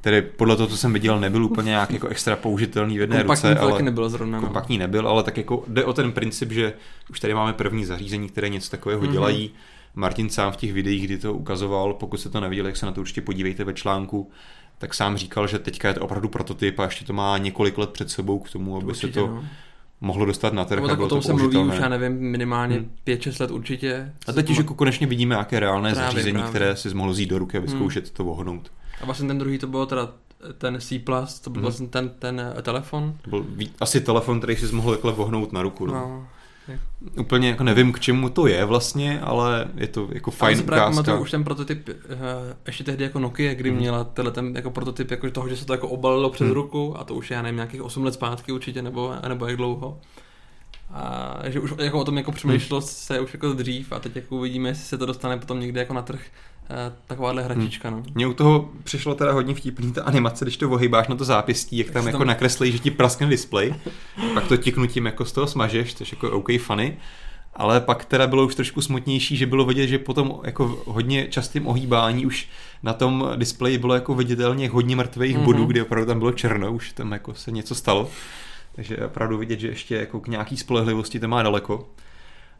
který podle toho, co jsem viděl, nebyl úplně nějak jako extra použitelný v jedné kompaktní ruce. ale nebyl zrovna. No. Kompaktní nebyl, ale tak jako jde o ten princip, že už tady máme první zařízení, které něco takového mm-hmm. dělají. Martin sám v těch videích, kdy to ukazoval, pokud se to neviděli, jak se na to určitě podívejte ve článku, tak sám říkal, že teďka je to opravdu prototyp a ještě to má několik let před sebou k tomu, aby určitě, se to no. mohlo dostat na trh. No, tak o tom se mluví už, já nevím, minimálně hmm. 5-6 let určitě. A teď už jako konečně vidíme, jaké reálné právě, zařízení, právě. které si mohl vzít do ruky a vyzkoušet hmm. to vohnout. A vlastně ten druhý to bylo teda ten C+, to byl hmm. vlastně ten, ten eh, telefon. To byl asi telefon, který si mohl takhle vohnout na ruku. No. no. Úplně jako nevím, k čemu to je vlastně, ale je to jako fajn ukázka. to už ten prototyp, uh, ještě tehdy jako Nokia, kdy hmm. měla tenhle ten jako prototyp jako toho, že se to jako obalilo přes hmm. ruku a to už je, já nevím, nějakých 8 let zpátky určitě, nebo, nebo jak dlouho. A že už jako o tom jako přemýšlelo hmm. se už jako dřív a teď jako uvidíme, jestli se to dostane potom někde jako na trh Eh, takováhle hračička. No. Mně u toho přišlo teda hodně vtipný ta animace, když to ohýbáš na to zápěstí, jak tam jako tam... nakreslí, že ti praskne display, pak to tiknutím jako z toho smažeš, což jako OK funny. Ale pak teda bylo už trošku smutnější, že bylo vidět, že potom jako hodně častým ohýbání už na tom displeji bylo jako viditelně hodně mrtvých mm-hmm. bodů, kde opravdu tam bylo černo, už tam jako se něco stalo. Takže opravdu vidět, že ještě jako k nějaký spolehlivosti to má daleko.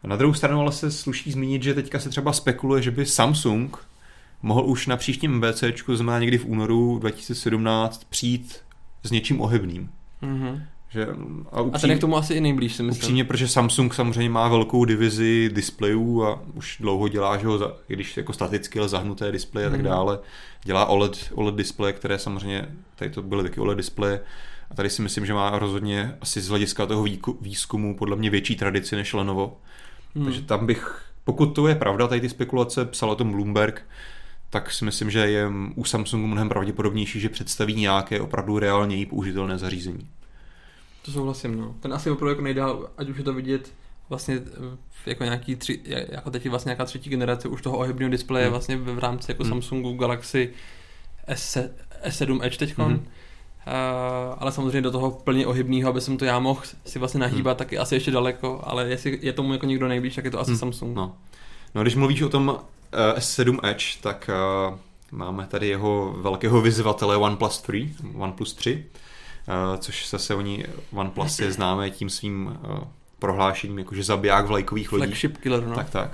A na druhou stranu ale se sluší zmínit, že teďka se třeba spekuluje, že by Samsung mohl už na příštím MBC, znamená někdy v únoru 2017, přijít s něčím ohebným. Mm-hmm. Že, a, upřímně, a ten je k tomu asi i nejblíž, si myslím. Upřímně, protože Samsung samozřejmě má velkou divizi displejů a už dlouho dělá, že ho, za, i když jako staticky, ale zahnuté displeje a tak mhm. dále, dělá OLED, OLED displeje, které samozřejmě, tady to byly taky OLED displeje, a tady si myslím, že má rozhodně asi z hlediska toho výzkumu podle mě větší tradici než Lenovo. Hmm. Takže tam bych, pokud to je pravda, tady ty spekulace, psal o tom Bloomberg, tak si myslím, že je u Samsungu mnohem pravděpodobnější, že představí nějaké opravdu reálněji použitelné zařízení. To souhlasím, no. Ten asi opravdu jako nejdál, ať už je to vidět vlastně jako nějaký tři, jako teď vlastně nějaká třetí generace už toho ohybného displeje hmm. vlastně v rámci jako hmm. Samsungu Galaxy S, S7 Edge teďkon. Hmm. Uh, ale samozřejmě do toho plně ohybného, aby jsem to já mohl si vlastně nahýbat, hmm. tak je asi ještě daleko, ale jestli je tomu jako někdo nejblíž, tak je to asi hmm. Samsung. No. No, když mluvíš o tom uh, S7 Edge, tak uh, máme tady jeho velkého vyzývatele OnePlus 3, OnePlus 3, uh, což zase oni, OnePlus je známé tím svým uh, prohlášením, jakože zabiják vlajkových lodí. Flagship killer, no. Tak, tak.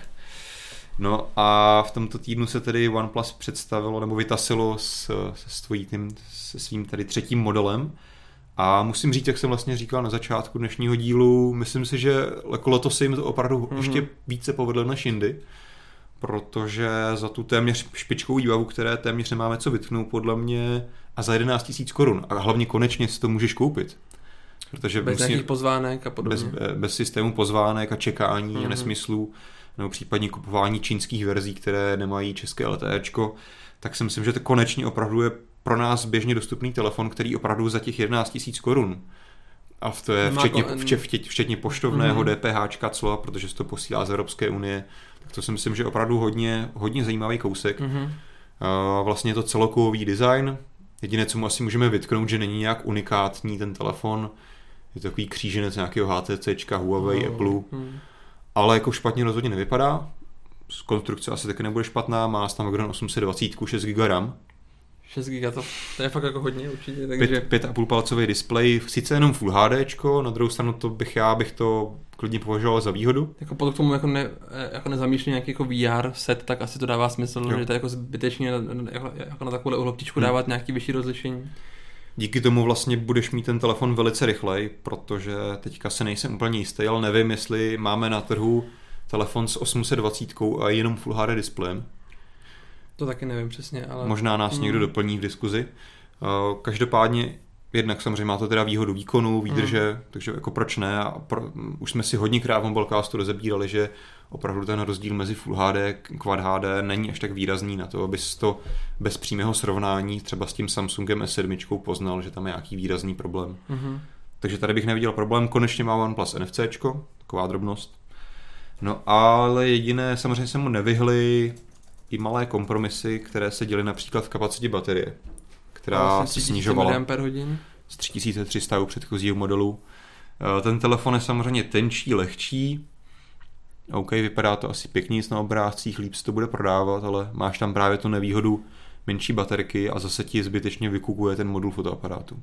No a v tomto týdnu se tedy OnePlus představilo nebo vytasilo s, se, svým, se svým tady třetím modelem. A musím říct, jak jsem vlastně říkal na začátku dnešního dílu, myslím si, že jako letos se jim to opravdu mm-hmm. ještě více povedlo než jindy, protože za tu téměř špičkovou výbavu, které téměř nemáme co vytknout, podle mě a za 11 000 korun. A hlavně konečně si to můžeš koupit. Protože bez musí, nějakých pozvánek a podobně. Bez, bez systému pozvánek a čekání mm-hmm. a nesmyslů nebo případně kupování čínských verzí, které nemají české LTEčko, tak si myslím, že to konečně opravdu je pro nás běžně dostupný telefon, který opravdu za těch 11 000 korun a to je včetně, včetně, včetně poštovného mm-hmm. DPH clo, protože se to posílá z Evropské unie, tak to si myslím, že je opravdu hodně, hodně zajímavý kousek. Mm-hmm. Uh, vlastně je to celokový design, jediné, co mu asi můžeme vytknout, že není nějak unikátní ten telefon, je to takový kříženec nějakého HTC, Huawei, oh. Apple, mm ale jako špatně rozhodně nevypadá. Z konstrukce asi taky nebude špatná, má Snapdragon 820, 6 GB RAM. 6 GB, to, to je fakt jako hodně určitě. Takže... 5,5 palcový displej, sice jenom Full HD, na druhou stranu to bych já bych to klidně považoval za výhodu. Jako potom k tomu jako, ne, jako nezamýšlí nějaký jako VR set, tak asi to dává smysl, jo. že to je jako zbytečně jako, jako na takovou uhloptičku hmm. dávat nějaký vyšší rozlišení. Díky tomu vlastně budeš mít ten telefon velice rychlej, protože teďka se nejsem úplně jistý, ale nevím, jestli máme na trhu telefon s 820 a jenom Full HD displejem. To taky nevím přesně, ale... Možná nás hmm. někdo doplní v diskuzi. Eh, každopádně jednak samozřejmě má to teda výhodu výkonu, výdrže, mm. takže jako proč ne? A pro, už jsme si hodněkrát v Mobilecastu rozebírali, že opravdu ten rozdíl mezi Full HD, Quad HD není až tak výrazný na to, abys to bez přímého srovnání třeba s tím Samsungem S7 poznal, že tam je nějaký výrazný problém. Mm-hmm. Takže tady bych neviděl problém. Konečně má OnePlus NFC, taková drobnost. No ale jediné, samozřejmě se mu nevyhly i malé kompromisy, které se děly například v kapacitě baterie která vlastně se snižovala z 3300 u předchozího modelu. Eh, ten telefon je samozřejmě tenčí, lehčí. OK, vypadá to asi pěkně na obrázcích, líp se to bude prodávat, ale máš tam právě tu nevýhodu menší baterky a zase ti zbytečně vykukuje ten modul fotoaparátu.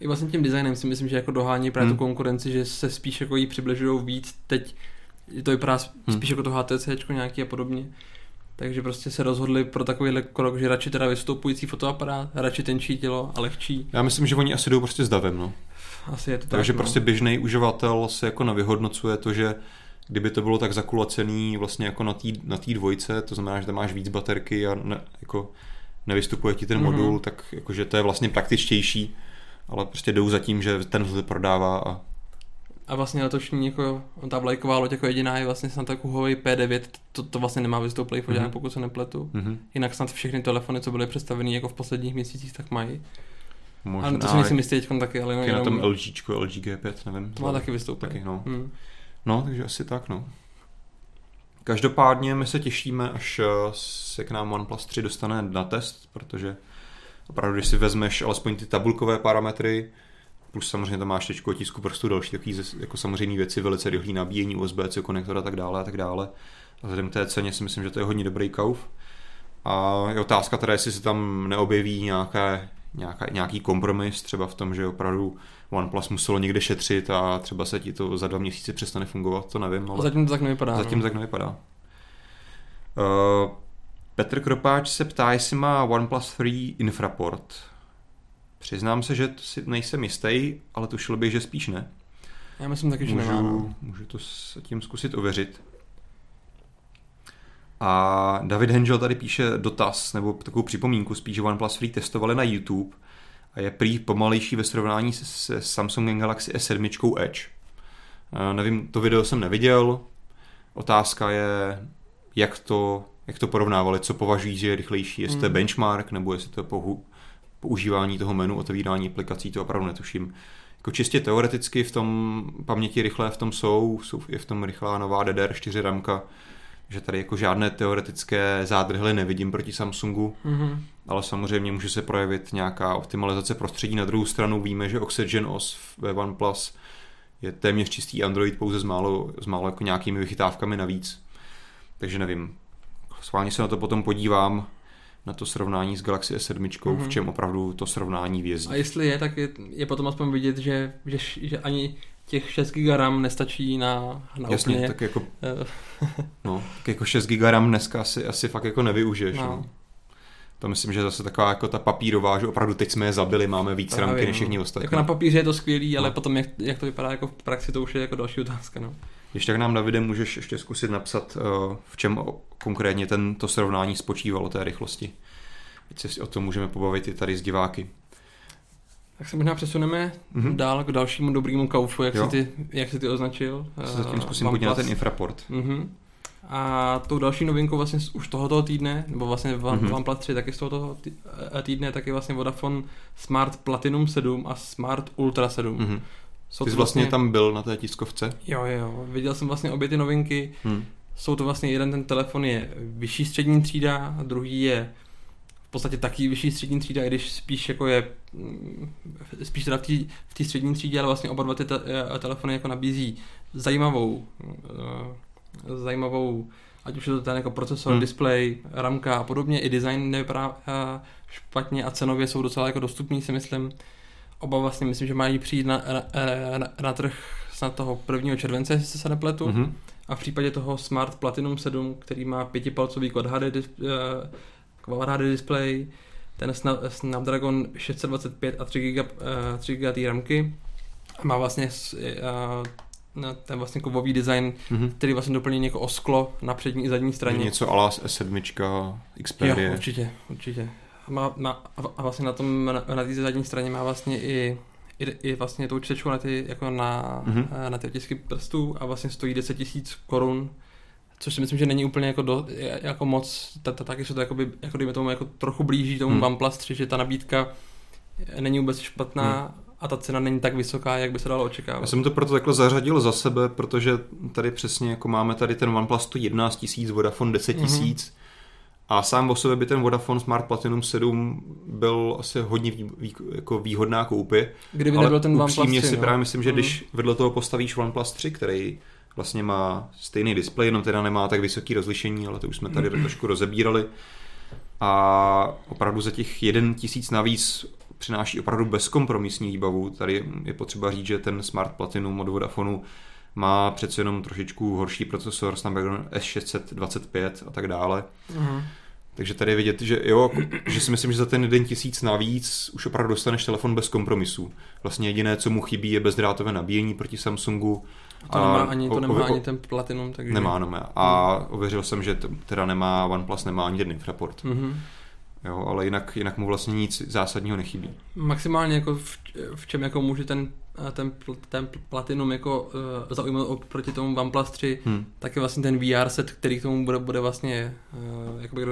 I vlastně tím designem si myslím, že jako dohání právě hmm. tu konkurenci, že se spíš jako jí přibližují víc teď to vypadá hmm. spíš hmm. jako to HTC nějaký a podobně. Takže prostě se rozhodli pro takový krok, že radši teda vystoupující fotoaparát, radši tenčí tělo a lehčí. Já myslím, že oni asi jdou prostě s davem, no. Asi je to Takže tak, prostě no. běžný uživatel se jako nevyhodnocuje to, že kdyby to bylo tak zakulacený vlastně jako na té na tý dvojce, to znamená, že tam máš víc baterky a ne, jako nevystupuje ti ten mm-hmm. modul, tak jakože to je vlastně praktičtější, ale prostě jdou za tím, že ten prodává a a vlastně letošní jako, ta vlajková loď jako jediná je vlastně snad jako Huawei P9, to, to vlastně nemá vystouplý foťák, mm-hmm. pokud se nepletu. Mm-hmm. Jinak snad všechny telefony, co byly představeny jako v posledních měsících, tak mají. Možná, a to si nejsem jistý teď taky, ale jenom... na tom LG, LG G5, nevím. Má taky vystoupení. Taky, no. Hmm. no, takže asi tak, no. Každopádně my se těšíme, až eh, se k nám OnePlus 3 dostane na test, protože opravdu, když si vezmeš alespoň ty tabulkové parametry, Plus samozřejmě tam máš tečku otisku prstu, další takový jako samozřejmě věci, velice rychlý nabíjení USB-C konektora a tak dále a tak dále. A vzhledem k té ceně si myslím, že to je hodně dobrý kauf. A je otázka teda, jestli se tam neobjeví nějaké, nějaká, nějaký kompromis, třeba v tom, že opravdu OnePlus muselo někde šetřit a třeba se ti to za dva měsíce přestane fungovat, to nevím. Ale zatím to tak nevypadá. Zatím no. tak nevypadá. Uh, Petr Kropáč se ptá, jestli má OnePlus 3 infraport. Přiznám se, že si nejsem jistý, ale tušil bych, že spíš ne. Já myslím taky, že můžu, nemá, no. můžu to s tím zkusit ověřit. A David Hengel tady píše dotaz, nebo takovou připomínku spíš, že OnePlus Free testovali na YouTube a je prý pomalejší ve srovnání se, se Samsung Galaxy S7 Edge. A nevím, to video jsem neviděl. Otázka je, jak to, jak to porovnávali, co považují, že je rychlejší, jestli mm. to je hmm. benchmark, nebo jestli to je používání toho menu, otevírání aplikací, to opravdu netuším. jako čistě teoreticky v tom paměti rychlé v tom jsou, jsou je v tom rychlá nová DDR4 ramka, že tady jako žádné teoretické zádrhly nevidím proti Samsungu, mm-hmm. ale samozřejmě může se projevit nějaká optimalizace prostředí. Na druhou stranu víme, že Oxygen OS ve OnePlus je téměř čistý Android pouze s málo, s málo jako nějakými vychytávkami navíc. Takže nevím. Schválně se na to potom podívám, na to srovnání s Galaxy S7, mm-hmm. v mhm. čem opravdu to srovnání vězí. A jestli je, tak je, je potom aspoň vidět, že, že, že ani těch 6 GB RAM nestačí na, na Jasně, úplně... tak jako, no, tak jako 6 GB RAM dneska asi, asi fakt jako nevyužiješ. No. No. To myslím, že zase taková jako ta papírová, že opravdu teď jsme je zabili, máme víc Právě, ramky než všichni no. ostatní. Jako na papíře je to skvělý, ale no. potom jak, jak, to vypadá jako v praxi, to už je jako další otázka. No. Ještě tak nám, Davide, můžeš ještě zkusit napsat, eh, v čem konkrétně tento srovnání spočívalo té rychlosti. Teď se o tom můžeme pobavit i tady s diváky. Tak se možná přesuneme mm-hmm. dál k dalšímu dobrému kaufu, jak, si ty, jak si ty označil. Se zatím zkusím podívat na ten infraport. Mm-hmm. A tou další novinkou vlastně už tohoto týdne, nebo vlastně mm-hmm. OnePlus 3 taky z tohoto eh, týdne, tak je vlastně Vodafone Smart Platinum 7 a Smart Ultra 7. Mm-hmm. Jsou Ty jsi vlastně, vlastně tam byl na té tiskovce? Jo, jo, viděl jsem vlastně obě ty novinky. Hmm. Jsou to vlastně, jeden ten telefon je vyšší střední třída, a druhý je v podstatě taky vyšší střední třída, i když spíš jako je mm, spíš teda v té střední třídě, ale vlastně oba dva ty te, eh, telefony jako nabízí zajímavou uh, zajímavou ať už je to ten jako procesor, hmm. display, ramka a podobně, i design nevypadá uh, špatně a cenově jsou docela jako dostupný, si myslím. Oba vlastně myslím, že mají přijít na, na, na, na trh snad toho 1. července, jestli se nepletu. Mm-hmm. A v případě toho Smart Platinum 7, který má pětipalcový Quad HD, uh, Quad HD display, ten Snapdragon 625 a 3 GB, uh, 3 GB ramky, má vlastně uh, ten vlastně kovový design, mm-hmm. který vlastně doplní jako osklo na přední i zadní straně. Něco ala S7, Xperia. Jo, určitě, určitě. Má, má, a vlastně na tom, na, na té zadní straně má vlastně i i, i vlastně tou čtečkou na ty, jako na, mm-hmm. na ty otisky prstů a vlastně stojí 10 tisíc korun, což si myslím, že není úplně jako, do, jako moc, taky se to jakoby, jako dejme tomu jako trochu blíží tomu mm. OnePlus 3, že ta nabídka není vůbec špatná, mm. a ta cena není tak vysoká, jak by se dalo očekávat. Já jsem to proto takhle zařadil za sebe, protože tady přesně jako máme tady ten OnePlus 11 tisíc, Vodafone 10 mhm. tisíc, mm-hmm a sám o sobě by ten Vodafone Smart Platinum 7 byl asi hodně vý, vý, jako výhodná koupy. Kdyby nebyl ten OnePlus 3, si no. právě myslím, že mm. když vedle toho postavíš OnePlus 3, který vlastně má stejný displej, jenom teda nemá tak vysoké rozlišení, ale to už jsme tady mm. trošku rozebírali. A opravdu za těch jeden tisíc navíc přináší opravdu bezkompromisní výbavu. Tady je potřeba říct, že ten Smart Platinum od Vodafonu má přece jenom trošičku horší procesor, Snapdragon S625 a tak dále. Uh-huh. Takže tady je vidět, že jo, že si myslím, že za ten jeden tisíc navíc už opravdu dostaneš telefon bez kompromisů. Vlastně jediné, co mu chybí, je bezdrátové nabíjení proti Samsungu. A to nemá ani, to nemá o, ani ten Platinum. Takže... Nemá, nemá. A ověřil jsem, že teda nemá OnePlus, nemá ani ten infraport. Uh-huh. Jo, ale jinak, jinak mu vlastně nic zásadního nechybí. Maximálně jako v, v čem jako může ten, ten, ten Platinum jako uh, zaujmout oproti tomu OnePlus 3, hmm. tak je vlastně ten VR set, který k tomu bude, bude vlastně uh, jakoby,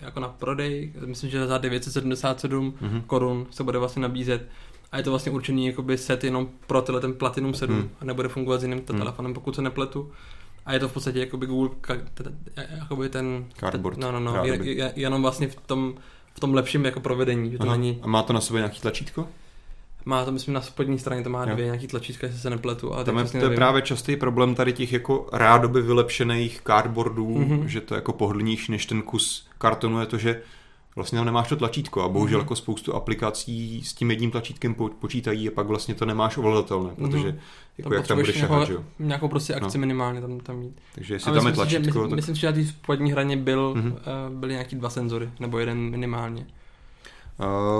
jako na prodej. Myslím, že za 977 hmm. korun se bude vlastně nabízet. A je to vlastně určený jakoby set jenom pro tenhle ten Platinum 7 hmm. a nebude fungovat s jiným hmm. telefonem, pokud se nepletu. A je to v podstatě jakoby Google, jakoby ten... Cardboard. No, no, no, je, je, jenom vlastně v tom v tom lepším jako provedení. Že to není... A má to na sobě nějaký tlačítko? Má to, myslím, na spodní straně to má jo. dvě nějaký tlačítka, jestli se nepletu. Ale Tam je, to je právě častý problém tady těch jako rádoby vylepšených cardboardů, mm-hmm. že to je jako pohodlnější než ten kus kartonu je to, že vlastně tam nemáš to tlačítko a bohužel mm-hmm. jako spoustu aplikací s tím jedním tlačítkem počítají a pak vlastně to nemáš ovladatelné, mhm. protože mm-hmm. jako jak tam budeš šahat, že jo? Nějakou prostě akci no. minimálně tam, tam mít. Takže jestli tam je tlačítko, si, že, tak... Myslím že na té spodní hraně byl, mm-hmm. uh, byly nějaký dva senzory, nebo jeden minimálně.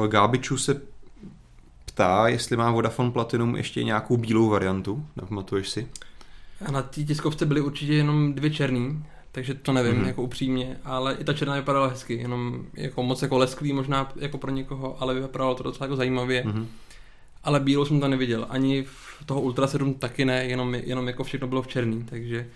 Uh, Gábiču se ptá, jestli má Vodafone Platinum ještě nějakou bílou variantu, nepamatuješ si? A na té tiskovce byly určitě jenom dvě černý, takže to nevím, mm-hmm. jako upřímně, ale i ta černá vypadala hezky, jenom jako moc jako lesklý možná jako pro někoho, ale vypadalo to docela jako zajímavě. Mm-hmm. Ale bílou jsem tam neviděl, ani v toho Ultra 7 taky ne, jenom, jenom jako všechno bylo v černý, takže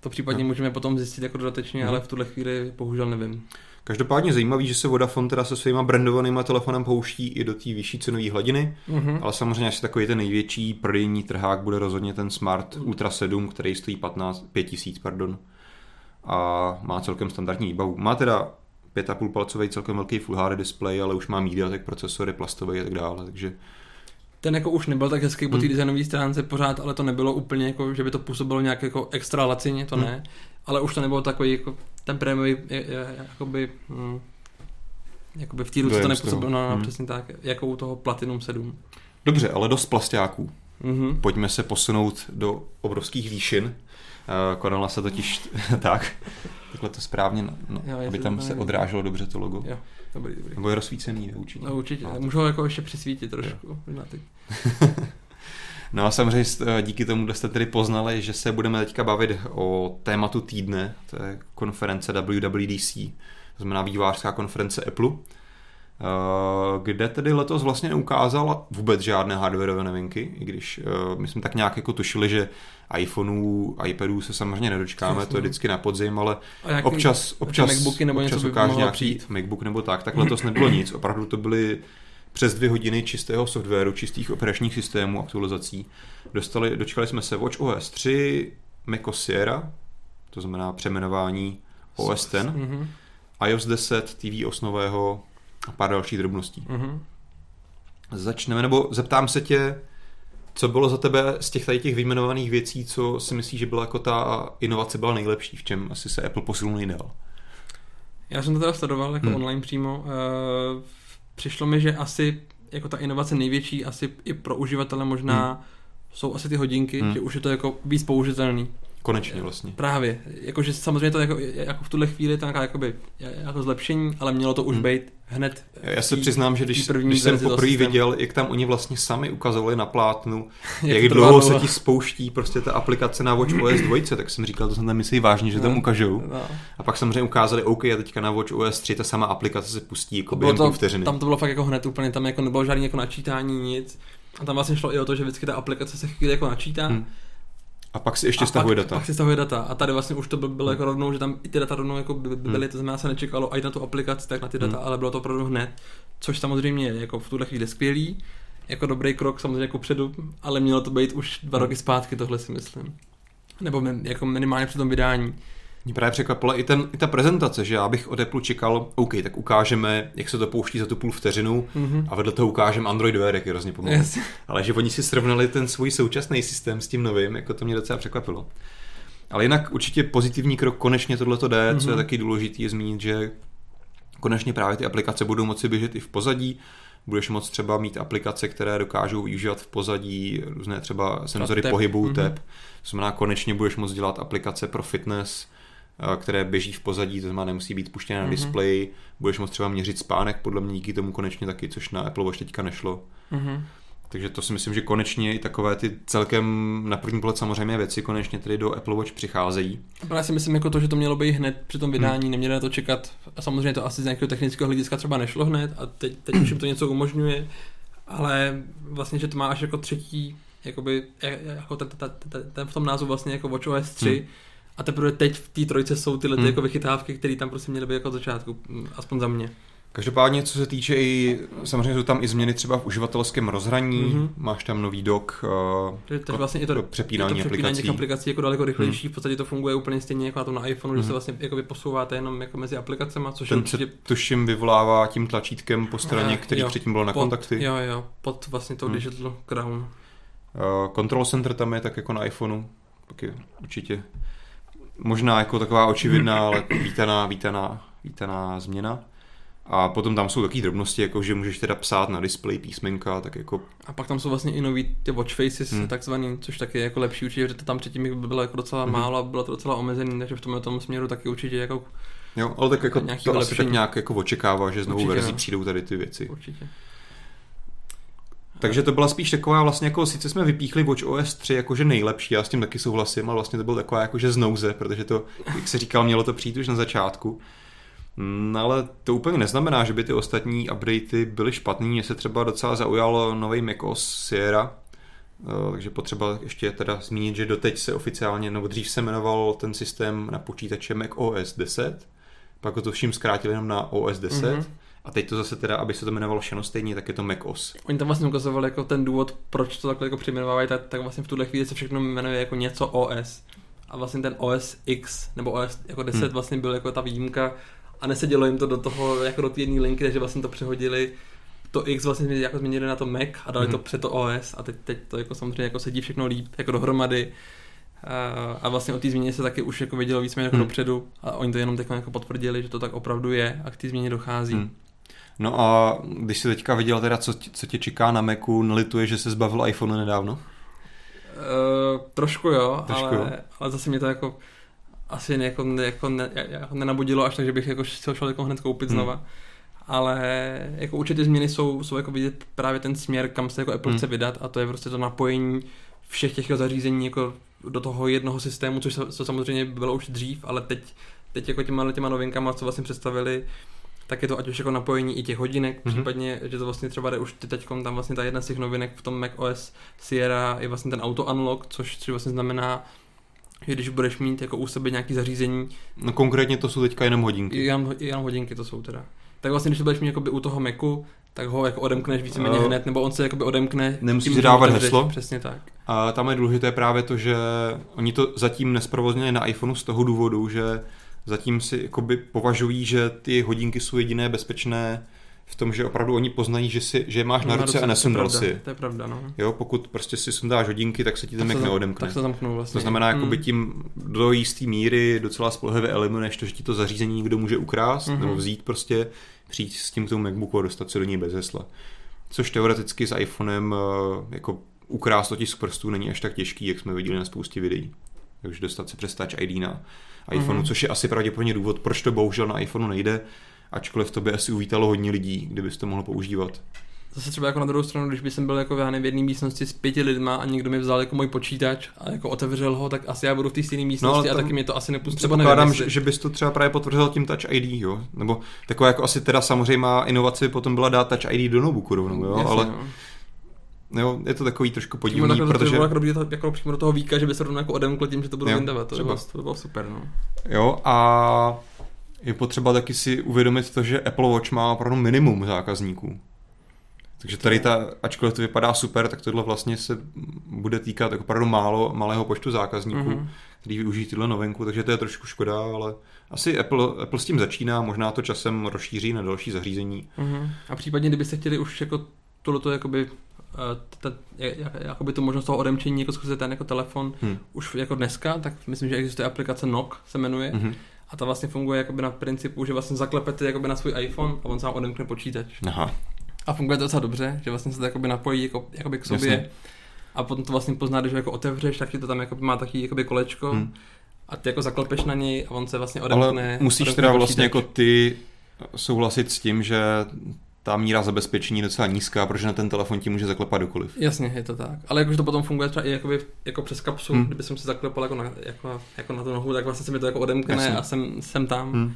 to případně no. můžeme potom zjistit jako dodatečně, mm-hmm. ale v tuhle chvíli bohužel nevím. Každopádně zajímavý, že se Vodafone teda se svýma brandovanýma telefonem pouští i do té vyšší cenové hladiny, mm-hmm. ale samozřejmě asi takový ten největší prodejní trhák bude rozhodně ten Smart Ultra 7, který stojí 15, 5000, pardon, a má celkem standardní výbavu. Má teda 5,5 palcový celkem velký Full HD display, ale už má MediaTek procesory, plastový a tak dále, takže ten jako už nebyl tak hezký po té hmm. designové stránce pořád, ale to nebylo úplně jako, že by to působilo nějak jako extra lacině, to hmm. ne. Ale už to nebylo takový jako ten prémiový, jakoby, hm, jakoby v té ruce to nepůsobilo, no, no, hmm. přesně tak, jako u toho Platinum 7. Dobře, ale dost plastáků. Mm-hmm. Pojďme se posunout do obrovských výšin. Uh, konala se totiž tak, takhle to správně, no, jo, aby tam se odráželo dobře to logo. Jo. Dobrý, dobrý. Nebo je rozsvícený, určitě. No určitě, no, můžu ho jako ještě přisvítit trošku. no a samozřejmě eh, díky tomu jste tedy poznali, že se budeme teďka bavit o tématu týdne, to je konference WWDC, to znamená vývářská konference Apple, eh, kde tedy letos vlastně neukázal vůbec žádné hardwareové novinky, i když eh, my jsme tak nějak jako tušili, že iPhoneů, iPadů se samozřejmě nedočkáme, Jasně. to je vždycky na podzim, ale jaký, občas, občas, MacBooky nebo občas něco ukáže nějaký přijít. MacBook nebo tak, tak letos nebylo nic, opravdu to byly přes dvě hodiny čistého softwaru, čistých operačních systémů, aktualizací. Dostali, dočkali jsme se Watch OS 3, macOS Sierra, to znamená přeměnování OS X, mm-hmm. iOS 10, TV osnového a pár dalších drobností. Mm-hmm. Začneme, nebo zeptám se tě, co bylo za tebe z těch tady těch vyjmenovaných věcí, co si myslíš, že byla jako ta inovace byla nejlepší, v čem asi se Apple posunul nejdál? Já jsem to teda sledoval jako hmm. online přímo. Přišlo mi, že asi jako ta inovace největší, asi i pro uživatele možná hmm. jsou asi ty hodinky, hmm. že už je to jako víc použitelný. Konečně vlastně. Právě. Jakože samozřejmě to jako, jako v tuhle chvíli to nějaká jakoby, jako zlepšení, ale mělo to už hmm. být hned. Já se přiznám, že když, když jsem poprvé viděl, jak tam oni vlastně sami ukazovali na plátnu, jak, jak dlouho se ti spouští prostě ta aplikace na Watch OS 2, tak jsem říkal, to jsem tam myslí vážně, že no, tam ukážou. No. A pak samozřejmě ukázali, OK, a teďka na Watch OS 3 ta sama aplikace se pustí jako během to, vteřiny. Tam to bylo fakt jako hned úplně, tam jako nebylo žádný jako načítání, nic. A tam vlastně šlo i o to, že vždycky ta aplikace se chvíli jako načítá. Hmm a pak si ještě a stahuje pak, data. Pak si stahuje data. A tady vlastně už to bylo jako rovnou, že tam i ty data rovnou jako byly, hmm. to znamená, se nečekalo i na tu aplikaci, tak na ty data, hmm. ale bylo to opravdu hned. Což samozřejmě je jako v tuhle chvíli skvělý, jako dobrý krok samozřejmě jako předu, ale mělo to být už dva hmm. roky zpátky, tohle si myslím. Nebo jako minimálně při tom vydání. Mě právě překvapila i, ten, i ta prezentace, že já bych od Apple čekal, OK, tak ukážeme, jak se to pouští za tu půl vteřinu mm-hmm. a vedle toho ukážeme Android Wear, jak je hrozně pomalu. Yes. Ale že oni si srovnali ten svůj současný systém s tím novým, jako to mě docela překvapilo. Ale jinak určitě pozitivní krok, konečně tohle to jde, mm-hmm. co je mhm. taky důležité je zmínit, že konečně právě ty aplikace budou moci běžet i v pozadí, budeš moct třeba mít aplikace, které dokážou využívat v pozadí různé třeba senzory pohybu, mm-hmm. tep. To znamená, konečně budeš moct dělat aplikace pro fitness, které běží v pozadí, to znamená nemusí být puštěné na mm-hmm. displeji, budeš moct třeba měřit spánek, podle mě díky tomu konečně taky, což na Apple Watch teďka nešlo. Mm-hmm. Takže to si myslím, že konečně i takové ty celkem na první pohled samozřejmě věci konečně tedy do Apple Watch přicházejí. Já si myslím jako to, že to mělo být hned při tom vydání, hmm. neměli na to čekat. A samozřejmě to asi z nějakého technického hlediska třeba nešlo hned a teď, teď už to něco umožňuje, ale vlastně, že to má až jako třetí, jakoby, jako ten, ten, ten, ten v tom názvu vlastně jako Watch OS 3, hmm a teprve teď v té trojce jsou tyhle hmm. jako vychytávky, které tam prostě měly být jako od začátku, mm, aspoň za mě. Každopádně, co se týče i, samozřejmě jsou tam i změny třeba v uživatelském rozhraní, mm-hmm. máš tam nový dock, uh, to, vlastně je to, přepínání, je to přepínání aplikací. těch aplikací jako daleko rychlejší, mm. v podstatě to funguje úplně stejně jako na tom na iPhoneu, mm. že se mhm. vlastně jako posouváte jenom jako mezi aplikacemi, což Ten určitě... se tuším vyvolává tím tlačítkem po straně, který jo, předtím bylo na pod, kontakty. Jo, jo, pod vlastně to mm. Digital Crown. Uh, control Center tam je tak jako na iPhoneu, taky určitě možná jako taková očividná, ale vítaná, vítaná, vítaná změna. A potom tam jsou takové drobnosti, jako že můžeš teda psát na display písmenka, tak jako... A pak tam jsou vlastně i nový ty watch faces, hmm. takzvaný, což taky je jako lepší určitě, že to tam předtím by bylo jako docela hmm. málo a bylo to docela omezený, takže v tom, tom směru taky určitě jako... Jo, ale tak jako to asi tak nějak jako očekává, že z novou verzí no. přijdou tady ty věci. Určitě. Takže to byla spíš taková vlastně jako, sice jsme vypíchli Watch OS 3 jakože nejlepší, já s tím taky souhlasím, ale vlastně to bylo taková jakože znouze, protože to, jak se říkal, mělo to přijít už na začátku. No, ale to úplně neznamená, že by ty ostatní updaty byly špatný. Mně se třeba docela zaujal nový macOS Sierra, eh, takže potřeba ještě teda zmínit, že doteď se oficiálně, nebo dřív se jmenoval ten systém na počítače Mac OS 10, pak to vším zkrátili jenom na OS 10 mm-hmm. A teď to zase teda, aby se to jmenovalo všechno stejně, tak je to macOS. Oni tam vlastně ukazovali jako ten důvod, proč to takhle jako přejmenovávají, tak, tak vlastně v tuhle chvíli se všechno jmenuje jako něco OS. A vlastně ten OS X nebo OS jako 10 hmm. vlastně byl jako ta výjimka a nesedělo jim to do toho jako do té jedné linky, takže vlastně to přehodili to X vlastně jako změnili na to Mac a dali mm-hmm. to před to OS a teď, teď to jako samozřejmě jako sedí všechno líp, jako dohromady. A, a vlastně o té změně se taky už jako vědělo víc jako hmm. dopředu a oni to jenom teď jako potvrdili, že to tak opravdu je a k té změně dochází. Hmm. No a když jsi teďka viděl teda, co, co tě čeká na Macu, nelituje, že se zbavil iPhone nedávno? Uh, trošku jo, trošku ale, jo. ale zase mě to jako asi jako, jako, ne, jako nenabudilo až tak, že bych jako chtěl šel jako hned koupit hmm. znova. Ale jako určitě změny jsou, jsou jako vidět právě ten směr, kam se jako Apple hmm. chce vydat a to je prostě to napojení všech těch zařízení jako do toho jednoho systému, což to samozřejmě bylo už dřív, ale teď, teď jako těma, těma novinkama, co vlastně představili, tak je to ať už jako napojení i těch hodinek, mm-hmm. případně, že to vlastně třeba jde už teď tam vlastně ta jedna z těch novinek v tom Mac OS Sierra je vlastně ten auto unlock, což, což vlastně znamená, že když budeš mít jako u sebe nějaký zařízení. No konkrétně to jsou teďka jenom hodinky. Jenom, jenom hodinky to jsou teda. Tak vlastně, když to budeš mít jakoby u toho Macu, tak ho jako odemkneš víceméně uh, hned, nebo on se jakoby odemkne. Nemusíš si dávat heslo. Přesně tak. A tam je důležité právě to, že oni to zatím nesprovoznili na iPhoneu z toho důvodu, že zatím si jakoby považují, že ty hodinky jsou jediné bezpečné v tom, že opravdu oni poznají, že, si, že máš no, na ruce a nesundal si. To je pravda, no. Jo, pokud prostě si sundáš hodinky, tak se ti ten Mac neodemkne. Tak se zamknou vlastně. To znamená, jakoby mm. tím do jisté míry docela spolehlivě eliminuješ to, že ti to zařízení někdo může ukrást mm-hmm. nebo vzít prostě, přijít s tím k tomu MacBooku a dostat se do něj bez hesla. Což teoreticky s iPhonem eh, jako ukrást otisk prstů není až tak těžký, jak jsme viděli na spoustě videí. Takže dostat se přes Touch ID na iPhoneu, mm-hmm. což je asi pravděpodobně důvod, proč to bohužel na iPhoneu nejde, ačkoliv to by asi uvítalo hodně lidí, kdybys to mohl používat. Zase třeba jako na druhou stranu, když bych byl jako v jedné místnosti s pěti lidma a někdo mi vzal jako můj počítač a jako otevřel ho, tak asi já budu v té stejné místnosti no, a taky mě to asi nepustí. Předpokládám, že, že bys to třeba právě potvrdil tím Touch ID, jo? Nebo taková jako asi teda samozřejmě má inovace potom byla dát Touch ID do notebooku rovnou, jo? Jasně, ale no. Jo, je to takový trošku podivný, přímo protože... To bylo jako, jako přímo do toho víka, že by se rovnou jako odemkl tím, že to budou vyndavat, to, bylo, to bylo super, no. Jo, a je potřeba taky si uvědomit to, že Apple Watch má opravdu minimum zákazníků. Takže tady ta, ačkoliv to vypadá super, tak tohle vlastně se bude týkat jako opravdu málo, malého počtu zákazníků, mm-hmm. který využijí tyhle novinku, takže to je trošku škoda, ale asi Apple, Apple s tím začíná, možná to časem rozšíří na další zařízení. Mm-hmm. A případně, kdybyste chtěli už jako tohleto jakoby ta, jakoby tu možnost toho odemčení jako skrze ten jako telefon hmm. už jako dneska, tak myslím, že existuje aplikace Knock, se jmenuje, hmm. a ta vlastně funguje jakoby na principu, že vlastně zaklepete jakoby na svůj iPhone a on sám odemkne počítač. Aha. A funguje to docela dobře, že vlastně se to jakoby napojí jako, jakoby k sobě Jasně. a potom to vlastně pozná, když ho jako otevřeš, tak ti to tam jakoby má taky jakoby kolečko hmm. a ty jako zaklepeš na něj a on se vlastně odemkne. Ale musíš odemkne teda vlastně jako ty souhlasit s tím, že ta míra zabezpečení je docela nízká, protože na ten telefon ti může zaklepat dokoliv. Jasně, je to tak. Ale jakože to potom funguje třeba i jakoby, jako přes kapsu, hmm. kdyby jsem si zaklepal jako na, jako, jako na tu nohu, tak vlastně se mi to jako odemkne Jasně. a jsem, jsem tam. Hmm.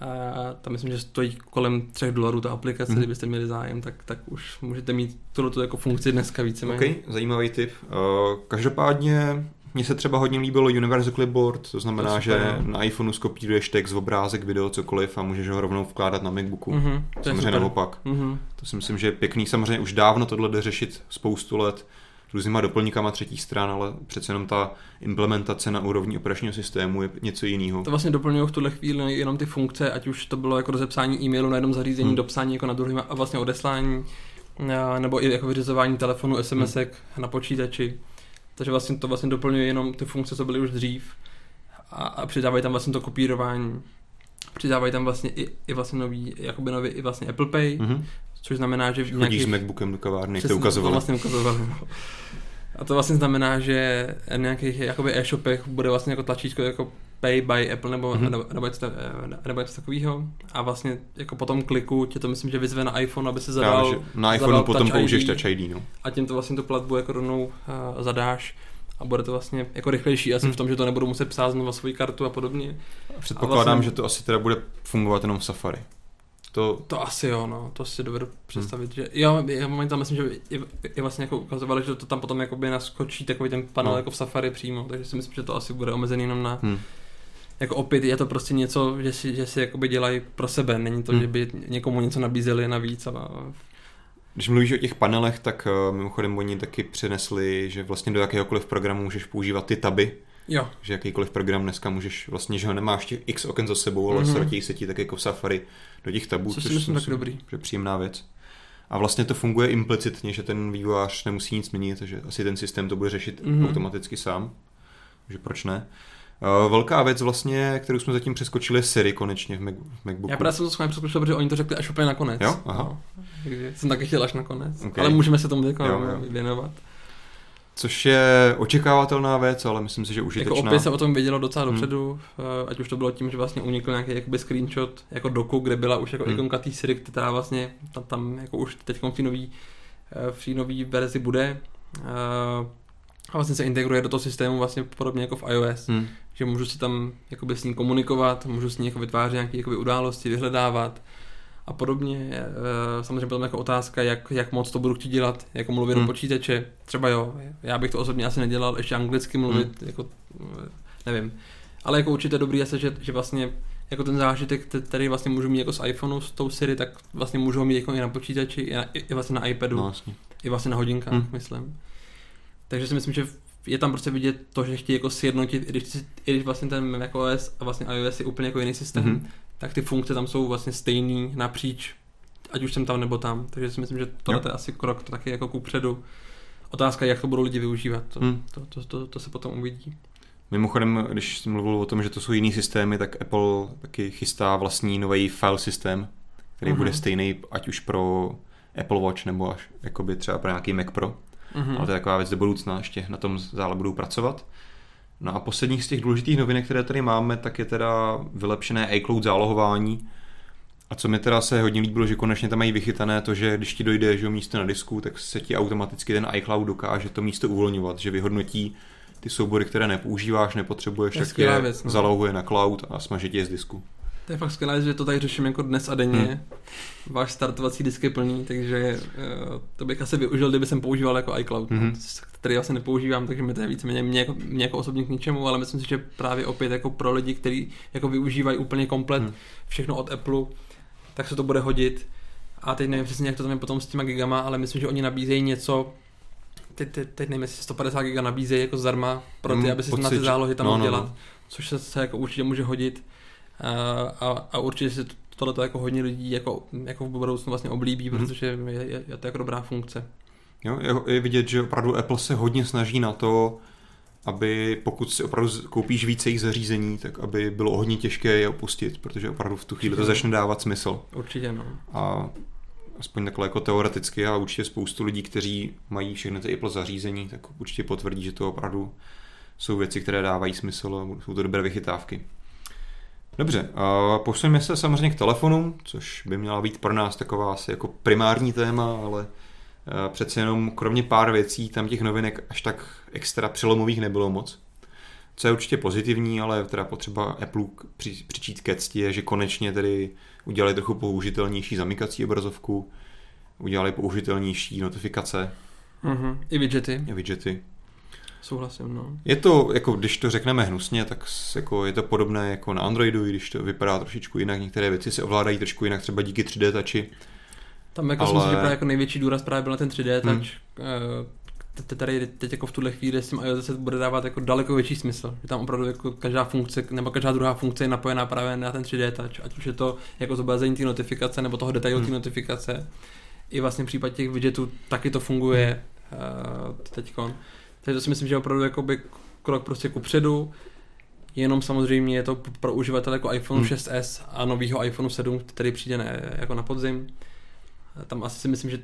A tam myslím, že stojí kolem 3 dolarů ta aplikace, hmm. kdybyste měli zájem, tak, tak už můžete mít tuto jako funkci dneska víceméně. Ok, zajímavý tip. Uh, každopádně mně se třeba hodně líbilo Universal Clipboard, to znamená, to že na iPhoneu skopíruješ text, obrázek, video, cokoliv a můžeš ho rovnou vkládat na MacBooku. Mm-hmm, samozřejmě naopak. Mm-hmm. To si myslím, že je pěkný. Samozřejmě už dávno tohle jde řešit spoustu let různýma doplňkama třetí stran, ale přece jenom ta implementace na úrovni operačního systému je něco jiného. To vlastně doplňují v tuhle chvíli jenom ty funkce, ať už to bylo jako rozepsání e-mailu na jednom zařízení, hmm. dopsání jako na druhém a vlastně odeslání, nebo i jako vyřizování telefonu, SMSek hmm. na počítači. Takže vlastně to vlastně doplňuje jenom ty funkce, co byly už dřív a, a přidávají tam vlastně to kopírování. Přidávají tam vlastně i, i vlastně nový, jakoby nový i vlastně Apple Pay, mm-hmm. což znamená, že v nějakých... Chodíš s MacBookem do kavárny, to ukazovali. To vlastně ukazovali. A to vlastně znamená, že v nějakých jakoby e-shopech bude vlastně jako tlačítko jako Pay by Apple nebo, mm-hmm. nebo, nebo, něco, nebo něco takového. A vlastně jako po tom kliku tě to myslím, že vyzve na iPhone, aby se zadal. Já, na iPhone potom použiješ Touch ID. No. A tím to vlastně tu platbu jako rovnou uh, zadáš a bude to vlastně jako rychlejší asi hmm. v tom, že to nebudu muset psát znovu svoji kartu a podobně. Předpokládám, a vlastně, že to asi teda bude fungovat jenom v Safari. To... to asi jo, no, to si dovedu představit, hmm. že jo, já momentálně myslím, že je, je vlastně jako ukazovali, že to tam potom jakoby naskočí takový ten panel no. jako v Safari přímo, takže si myslím, že to asi bude omezený jenom na, hmm jako opět je to prostě něco, že si, že si jakoby dělají pro sebe, není to, hmm. že by někomu něco nabízeli navíc a když mluvíš o těch panelech, tak uh, mimochodem oni taky přinesli, že vlastně do jakéhokoliv programu můžeš používat ty taby. Jo. Že jakýkoliv program dneska můžeš, vlastně, že ho nemáš těch x oken za sebou, ale mm-hmm. sratí se ti tak jako v Safari do těch tabů, Co což myslím tak dobrý. Že příjemná věc. A vlastně to funguje implicitně, že ten vývojář nemusí nic měnit, takže asi ten systém to bude řešit mm-hmm. automaticky sám. Takže proč ne? Uh, velká věc vlastně, kterou jsme zatím přeskočili, je Siri konečně v, Mac, v MacBooku. Já právě jsem to s přeskočil, protože oni to řekli až úplně nakonec. Jo? Aha. No, jsem taky chtěl až nakonec. Okay. Ale můžeme se tomu teď věnovat. Což je očekávatelná věc, ale myslím si, že užitečná. Jako opět se o tom vědělo docela hmm. dopředu, hmm. ať už to bylo tím, že vlastně unikl nějaký jakoby screenshot jako doku, kde byla už jako hmm. ikonka té Siri, která vlastně tam, tam jako už teď v té nový, eh, v nový verzi bude. A vlastně se integruje do toho systému vlastně podobně jako v iOS, hmm. že můžu si tam jakoby s ním komunikovat, můžu s ní jako vytvářet nějaké jakoby události, vyhledávat a podobně. E, samozřejmě potom jako otázka, jak, jak moc to budu chtít dělat, jako mluvit hmm. do počítače. Třeba jo, já bych to osobně asi nedělal, ještě anglicky mluvit, hmm. jako nevím. Ale jako určitě dobrý je, že, že vlastně jako ten zážitek, který vlastně můžu mít jako z iPhoneu s tou Siri, tak vlastně můžu ho mít jako i na počítači, i, na, i vlastně na iPadu, no, vlastně. i vlastně na hodinkách, hmm. myslím. Takže si myslím, že je tam prostě vidět to, že chtějí jako sjednotit, i když, i když vlastně ten macOS a vlastně iOS je úplně jako jiný systém, mm-hmm. tak ty funkce tam jsou vlastně stejný napříč, ať už jsem tam nebo tam. Takže si myslím, že tohle je asi krok to taky jako kupředu. Otázka, jak to budou lidi využívat, to, mm. to, to, to, to se potom uvidí. Mimochodem, když jsem mluvil o tom, že to jsou jiný systémy, tak Apple taky chystá vlastní nový file systém, který uh-huh. bude stejný, ať už pro Apple Watch nebo až jakoby třeba pro nějaký Mac Pro. Mm-hmm. Ale to je taková věc do budoucna, ještě na tom zále budou pracovat. No a posledních z těch důležitých novinek, které tady máme, tak je teda vylepšené iCloud zálohování. A co mi teda se hodně líbilo, že konečně tam mají vychytané to, že když ti dojde že místo na disku, tak se ti automaticky ten iCloud dokáže to místo uvolňovat, že vyhodnotí ty soubory, které nepoužíváš, nepotřebuješ, tak je věc, no. zalohuje na cloud a smaží je z disku. To je fakt skvělé, že to tady řeším jako dnes a denně. Hmm. Váš startovací disk je plný, takže uh, to bych asi využil, kdyby jsem používal jako iCloud, hmm. který se nepoužívám, takže mi to je víceméně mě, jako, mě jako osobně k ničemu, ale myslím si, že právě opět jako pro lidi, kteří jako využívají úplně komplet hmm. všechno od Apple, tak se to bude hodit. A teď nevím přesně, jak to tam je potom s těma gigama, ale myslím, že oni nabízejí něco, teď, teď, teď nevím, jestli 150 giga nabízejí jako zdarma pro ty, aby si na ty zálohy tam no, mohl no, dělat, no. což se, se jako určitě může hodit. A, a určitě si tohle to jako hodně lidí jako, jako v budoucnu vlastně oblíbí, mm-hmm. protože je, je, je to jako dobrá funkce. Jo, je vidět, že opravdu Apple se hodně snaží na to, aby pokud si opravdu koupíš více jejich zařízení, tak aby bylo hodně těžké je opustit, protože opravdu v tu chvíli to začne dávat smysl. Určitě, no. A aspoň takhle jako teoreticky a určitě spoustu lidí, kteří mají všechny ty Apple zařízení, tak určitě potvrdí, že to opravdu jsou věci, které dávají smysl a jsou to dobré vychytávky. Dobře, a posuneme se samozřejmě k telefonu, což by měla být pro nás taková asi jako primární téma, ale e, přece jenom kromě pár věcí tam těch novinek až tak extra přelomových nebylo moc. Co je určitě pozitivní, ale teda potřeba Apple při, přičít ke cti je, že konečně tedy udělali trochu použitelnější zamykací obrazovku, udělali použitelnější notifikace. Mm-hmm. I widgety. I widgety. Souhlasím, no. Je to, jako když to řekneme hnusně, tak jako je to podobné jako na Androidu, i když to vypadá trošičku jinak, některé věci se ovládají trošku jinak, třeba díky 3D touchi. Tam jako ale... jsem si, že právě jako největší důraz právě byl na ten 3D touch, hmm. tady teď jako v tuhle chvíli s tím iOS se bude dávat jako daleko větší smysl. Že tam opravdu jako každá funkce, nebo každá druhá funkce je napojená právě na ten 3D touch, ať už je to jako zobrazení té notifikace nebo toho detailu hmm. té notifikace. I vlastně v případě těch widgetů taky to funguje hmm. uh, teďkon. Takže to si myslím, že je opravdu jakoby krok prostě ku předu. Jenom samozřejmě je to pro uživatele jako iPhone hmm. 6s a novýho iPhone 7, který přijde ne, jako na podzim. Tam asi si myslím, že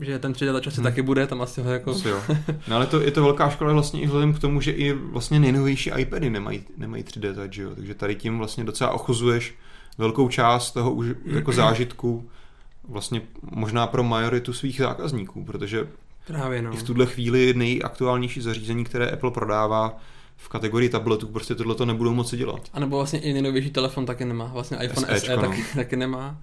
že ten 3D touch asi hmm. taky bude, tam asi ho jako... Asi jo. No ale to, je to velká škola vlastně i vzhledem k tomu, že i vlastně nejnovější iPady nemají, nemají 3D touch, jo? takže tady tím vlastně docela ochozuješ velkou část toho už, jako zážitku vlastně možná pro majoritu svých zákazníků, protože Právě no. I v tuhle chvíli nejaktuálnější zařízení, které Apple prodává v kategorii tabletů, prostě tohle to nebudou moci dělat. A nebo vlastně i nejnovější telefon taky nemá. Vlastně iPhone SE, SE no. taky, taky nemá.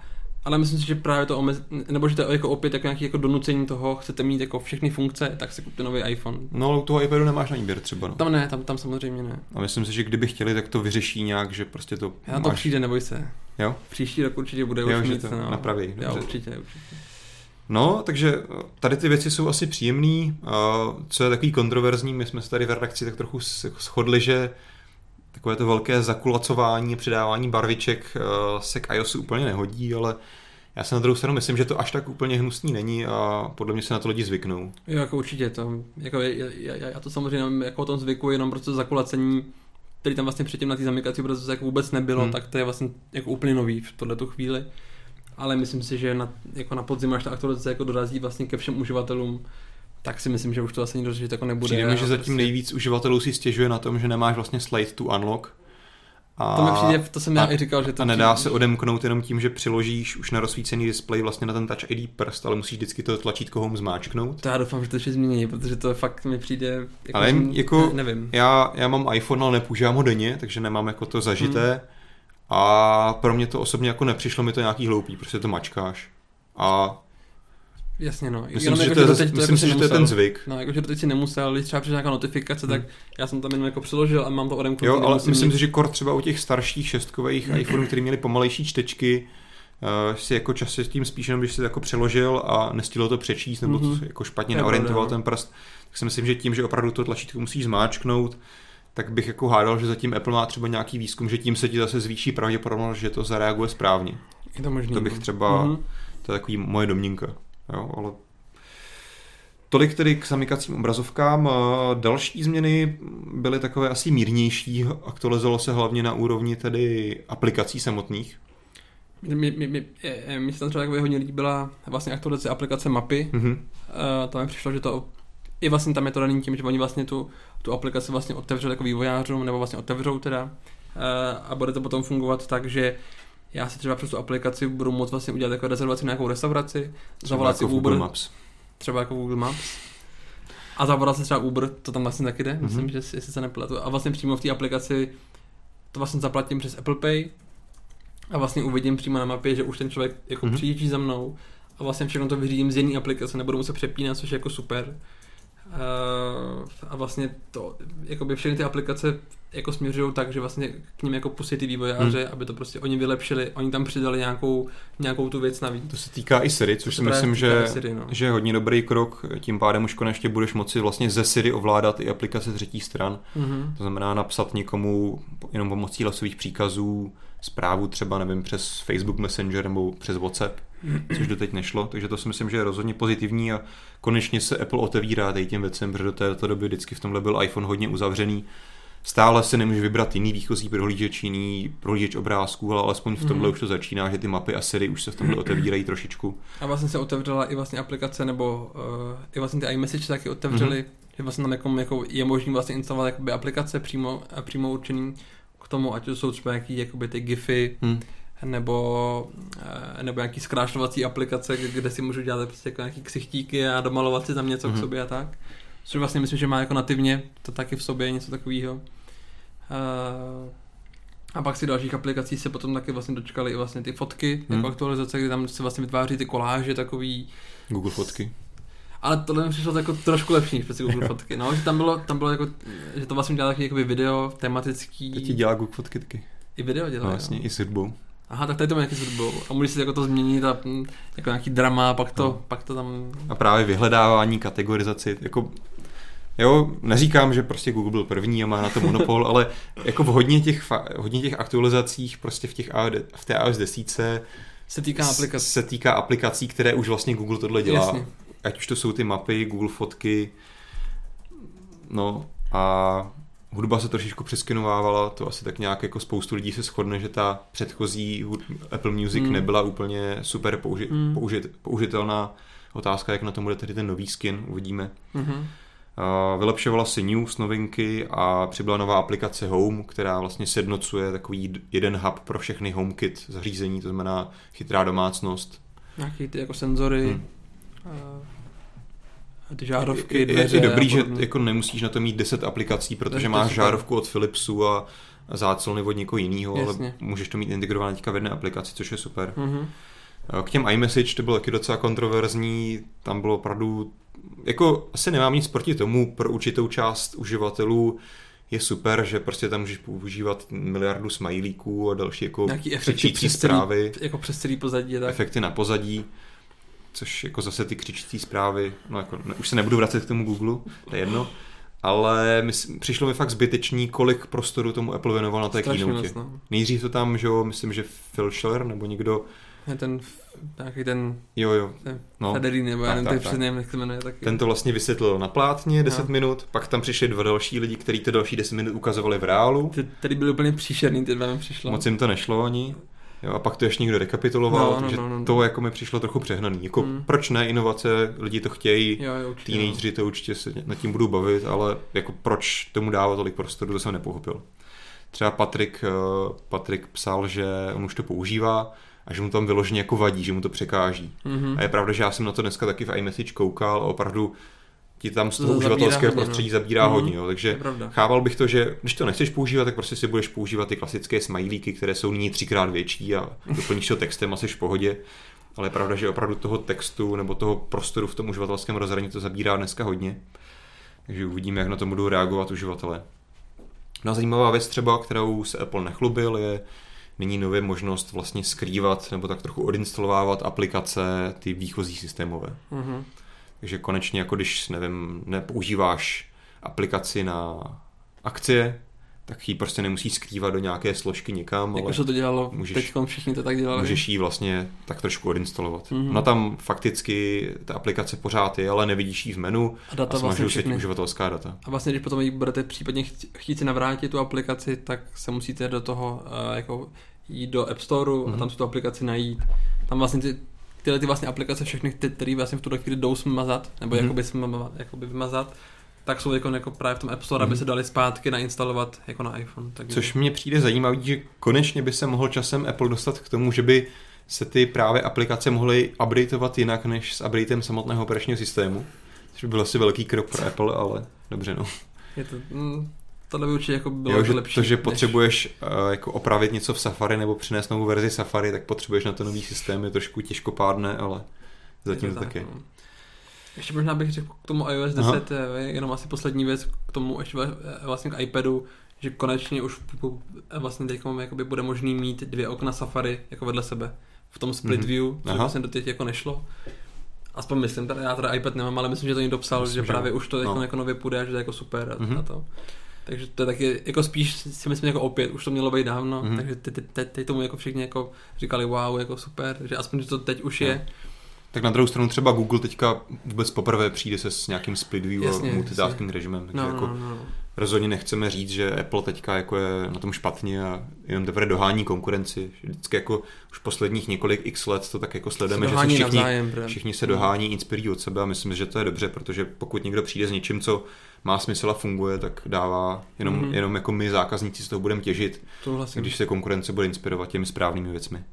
ale myslím si, že právě to omez... nebo že to je jako opět jako nějaký jako donucení toho, chcete mít jako všechny funkce, tak si kupte nový iPhone. No ale u toho iPadu nemáš na výběr třeba. No. Tam ne, tam, tam samozřejmě ne. A myslím si, že kdyby chtěli, tak to vyřeší nějak, že prostě to Já to přijde, neboj se. Jo? Příští rok určitě bude jo, už mít, to no. napraví. Jo, Dobře. určitě, určitě. No, takže tady ty věci jsou asi příjemný. A Co je takový kontroverzní, my jsme se tady v redakci tak trochu shodli, že takové to velké zakulacování, přidávání barviček eh, se k iOSu úplně nehodí, ale já se na druhou stranu myslím, že to až tak úplně hnusný není a podle mě se na to lidi zvyknou. Jo, jako určitě to, jako je, já, já to samozřejmě jako o tom zvyku, jenom prostě zakulacení, který tam vlastně předtím na té zamykací obrazovce jako vůbec nebylo, Hmm. tak to je vlastně jako úplně nový v tohle chvíli. Ale myslím si, že na, jako na podzim, až ta aktualizace jako dorazí vlastně ke všem uživatelům, tak si myslím, že už to asi nikdo řešit jako nebude. Přijde mi, že zatím prostě, nejvíc uživatelů si stěžuje na tom, že nemáš vlastně slide to unlock. A, To mi přijde, to jsem já a- i říkal, že to a nedá přijde- se odemknout jenom tím, že přiložíš už na rozsvícený displej vlastně na ten Touch ID prst, ale musíš vždycky to tlačítko home zmáčknout. To já doufám, že to ještě změní, protože to fakt mi přijde... Jako, Ale jsem- jako- Ne, nevím. Já, já mám iPhone, ale nepoužívám ho denně, takže nemám jako to zažité. A pro mě to osobně jako nepřišlo mi to nějaký hloupý, prostě to mačkáš. A Jasně no. myslím si, že jako, to je, doteď myslím si, že to je ten zvyk. No, jakože teď si nemusel, když třeba přišla nějaká notifikace, tak já jsem tam jenom jako přiložil a mám to odemknutý. Jo, ale nemusím myslím nic- si, že kor třeba u těch starších šestkových iPhoneů, který měli pomalejší čtečky, uh, si jako čas se tím spíš jenom, když si jako přeložil a nestihlo to přečíst, nebo Mhm. to jako špatně To je naorientoval pravda, no. ten prst, tak si myslím, že tím, že opravdu to tlačítko musí zmáčknout, tak bych jako hádal, že zatím Apple má třeba nějaký výzkum, že tím se ti zase zvýší pravděpodobnost, že to zareaguje správně. Je to možný. To bych no. třeba, Mhm. to je takový moje domněnka. Jo, ale Tolik tedy k zamykacím obrazovkám. A Další změny byly takové asi mírnější. Aktualizovalo se hlavně na úrovni tedy aplikací samotných. Mně- mně- je- mně se tam třeba jako hodně líbila vlastně aktualizace aplikace mapy. Mhm. Uh, tam mi přišlo, že to i vlastně tam je to daný tím, že oni vlastně tu, tu aplikaci vlastně otevřeli jako vývojářům, nebo vlastně otevřou teda. Uh, a bude to potom fungovat tak, že já si třeba přes tu aplikaci budu moct vlastně udělat jako rezervaci na nějakou restauraci, zavolat si jako v Uber, Google Maps. třeba jako Google Maps. A zavolat si třeba Uber, to tam vlastně taky jde, mm-hmm. myslím, že si- jestli se nepletu. A vlastně přímo v té aplikaci to vlastně zaplatím přes Apple Pay a vlastně uvidím přímo na mapě, že už ten člověk jako Mhm. mm-hmm. přijíždí za mnou a vlastně všechno to vyřídím z jedné aplikace, nebudu muset přepínat, což je jako super. Uh, a vlastně to, jakoby všechny ty aplikace jako směřují tak, že vlastně k ním jako pustí ty vývojáře, Hmm. aby to prostě oni vylepšili, oni tam přidali nějakou, nějakou tu věc navíc. To se týká i Siri, což si myslím, že, Siri, no. že je hodně dobrý krok. Tím pádem už konečně budeš moci vlastně ze Siri ovládat i aplikace třetí stran. Mhm. To znamená napsat někomu jenom pomocí hlasových příkazů zprávu třeba, nevím, přes Facebook Messenger nebo přes WhatsApp, což doteď nešlo, takže to si myslím, že je rozhodně pozitivní a konečně se Apple otevírá tady těm věcem, protože do této doby vždycky v tomhle byl iPhone hodně uzavřený. Stále se nemůže vybrat jiný výchozí prohlížeč, jiný prohlížeč obrázků, ale alespoň v tomhle Mhm. už to začíná, že ty mapy a Siri už se v tomhle otevírají trošičku. A vlastně se otevřela i vlastně aplikace, nebo uh, i vlastně ty iMessage taky otevřeli, mm-hmm. že vlastně tam jako, jako je možný vlastně instalovat jakoby aplikace přímo, a přímo určený k tomu, ať to jsou třeba jaký jakoby ty gify, Hm. Nebo, uh, nebo nějaký zkrášlovací aplikace, kde si můžu dělat prostě jako nějaký ksichtíky a domalovat si tam něco mm-hmm. Mhm. k sobě a tak. Což vlastně myslím, že má jako nativně to taky v sobě něco takového. Uh, a pak si dalších aplikací se potom taky vlastně dočkali i vlastně ty fotky, hmm. Jako aktualizace, kdy tam se vlastně vytváří ty koláže takový. Google fotky. Ale tohle mi přišlo jako trošku lepší než přeci Google fotky. No, že tam bylo, tam bylo jako, že to vlastně dělá takový jakoby video tematický. Teď ti dělá Google fotky taky. I video dělá. No jasně, jo. i s hudbou. Aha, tak tady to má nějaký s hudbou. A můžeš si jako to změnit a hm, jako nějaký drama, pak to, No. pak to tam... A právě vyhledávání, kategorizaci, jako Jo, neříkám, že prostě Google byl první a má na to monopol, ale jako v hodně těch, hodně těch aktualizacích prostě v, těch, iOS- v té iOS 10 Se týká aplikace. se týká aplikací, které už vlastně Google tohle dělá. Jasně. Ať už to jsou ty mapy, Google fotky, no a hudba se trošičku přeskenovávala, to asi tak nějak jako spoustu lidí se shodne, že ta předchozí Apple Music Hmm. nebyla úplně super použi- Hmm. použit- použitelná. Otázka, jak na tom bude tedy ten nový skin, uvidíme. Mhm. A Vylepšovala se news, novinky a přibyla nová aplikace Home, která vlastně sjednocuje takový jeden hub pro všechny HomeKit zařízení, to znamená chytrá domácnost. Nějaký ty jako senzory, Hmm. A ty žárovky, je, dveře je, dobrý, že jako nemusíš na to mít 10 aplikací, protože máš super. žárovku od Philipsu a záclony od někoho jiného, ale můžeš to mít integrované teďka v jedné aplikaci, což je super. Mhm. K těm iMessage to bylo taky docela kontroverzní, tam bylo opravdu, jako asi nemám nic proti tomu, pro určitou část uživatelů je super, že prostě tam můžeš používat miliardu smajlíků a další jako křičící zprávy. Jako přes celý pozadí. Tak. Efekty na pozadí, což jako zase ty křičící zprávy, no jako, ne, už se nebudu vracet k tomu Google, to je jedno, ale my, přišlo mi fakt zbytečný, kolik prostoru tomu Apple věnoval na té keynote. No. Nejdřív to tam, že jo, myslím, že Phil Schiller nebo někdo je ten, nějaký ten, jo, jo. ten no. Federín, nebo já nevím, přesně jak se jmenuje taky. Ten to vlastně vysvětlil na plátně 10 no. minut, pak tam přišli dva další lidi, kteří ty další 10 minut ukazovali v reálu. Ty, tady byly úplně příšerný, ty dva mi přišlo. Moc jim to nešlo ani. Jo, a pak to ještě někdo rekapituloval, no, no, no, no, no. to jako mi přišlo trochu přehnaný. Jako, mm. Proč ne inovace, lidi to chtějí, teenageři to určitě se nad tím budou bavit, ale jako proč tomu dávat tolik prostoru, to jsem nepochopil. Třeba Patrik, eh, Patrik psal, že on už to používá, a že mu tam vyloženě jako vadí, že mu to překáží. Mm-hmm. A je pravda, že já jsem na to dneska taky v iMessage koukal a opravdu ti tam z toho uživatelského prostředí no. zabírá mm-hmm. hodně. Jo. Takže chával bych to, že když to nechceš používat, tak prostě si budeš používat ty klasické smajlíky, které jsou nyní třikrát větší a doplníš to textem asi v pohodě. Ale je pravda, že opravdu toho textu nebo toho prostoru v tom uživatelském rozhraní to zabírá dneska hodně. Takže uvidíme, jak na to budou reagovat uživatelé. No a zajímavá věc třeba, kterou se Apple nechlubil, je nyní nově možnost vlastně skrývat nebo tak trochu odinstalovávat aplikace ty výchozí systémové. Mm-hmm. Takže konečně, jako když, nevím, nepoužíváš aplikaci na akcie, tak ji prostě nemusí skrývat do nějaké složky někam. Jako se to dělalo, můžeš, teď všichni to tak dělali. Můžeš ji vlastně tak trošku odinstalovat. Mm-hmm. No tam fakticky ta aplikace pořád je, ale nevidíš ji v menu a, data a vlastně se ti uživatelská data. A vlastně, když potom budete případně chtít si navrátit tu aplikaci, tak se musíte do toho uh, jako jít do App Store mm-hmm. a tam si tu aplikaci najít. Tam vlastně ty, tyhle ty vlastně aplikace všechny, které vlastně v tuto chvíli jdou smazat, nebo mm-hmm. jakoby, smazat, jakoby vymazat, tak jsou jako, jako právě v tom App Store, mm-hmm. aby mhm. se dali zpátky nainstalovat jako na iPhone. Takže... Což mně přijde zajímavý, že konečně by se mohl časem Apple dostat k tomu, že by se ty právě aplikace mohly updateovat jinak než s updatem samotného operačního systému. Což by byl asi velký krok pro Apple, ale dobře no. Je to, mm, tohle by určitě jako bylo jo, že lepší. To, že než... potřebuješ uh, jako opravit něco v Safari nebo přinést novou verzi Safari, tak potřebuješ na to nový systém, je trošku těžkopádné, ale zatím to, to taky. No. Ještě možná bych řekl k tomu iOS 10, Aha. Eh, jenom asi poslední věc k tomu ještě vlastně k iPadu, že konečně už vlastně teď jakoby bude možný mít dvě okna Safari jako vedle sebe v tom split mm-hmm. view, což vlastně doteď jako nešlo. Aspoň myslím, teda, já teda iPad nemám, ale myslím, že to někdo psal, myslím, že právě že... už to jako, no. jako nově půjde a že to je jako super mm-hmm. a to. Takže to je taky, jako spíš si myslím jako opět, už to mělo být dávno, mm-hmm. takže teď, teď, teď tomu jako všichni jako říkali wow, jako super, takže aspoň, že to teď už je. Tak na druhou stranu třeba Google teďka vůbec poprvé přijde se s nějakým split view jasně, a multitasking jasně. režimem, takže no, jako no, no. Rozhodně nechceme říct, že Apple teďka jako je na tom špatně a jenom teprve dohání konkurenci. Vždycky jako už posledních několik x let to tak jako sledujeme, že se všichni, navzájem, všichni se dohání, no. inspirují od sebe a myslím, že to je dobře, protože pokud někdo přijde s něčím, co má smysl a funguje, tak dává jenom, mm-hmm. jenom jako my zákazníci z toho budeme těžit, když se konkurence bude inspirovat těmi správnými věcmi.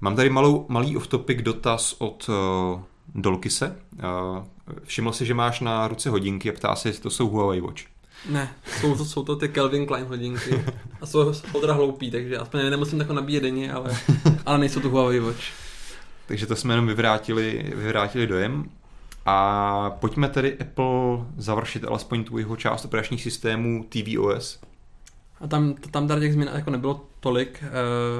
Mám tady malou, malý off-topic dotaz od uh, Dolkise. Uh, všiml si, že máš na ruce hodinky a ptá se, jestli to jsou Huawei Watch. Ne, jsou to, jsou to ty Kelvin Klein hodinky a jsou, jsou teda hloupý, takže aspoň nemusím takhle nabíjet denně, ale, ale nejsou to Huawei Watch. Takže to jsme jenom vyvrátili, vyvrátili dojem. A pojďme tedy Apple završit alespoň tu jeho část operačních systémů tvOS. A tam, tam tady těch změn jako nebylo tolik, e,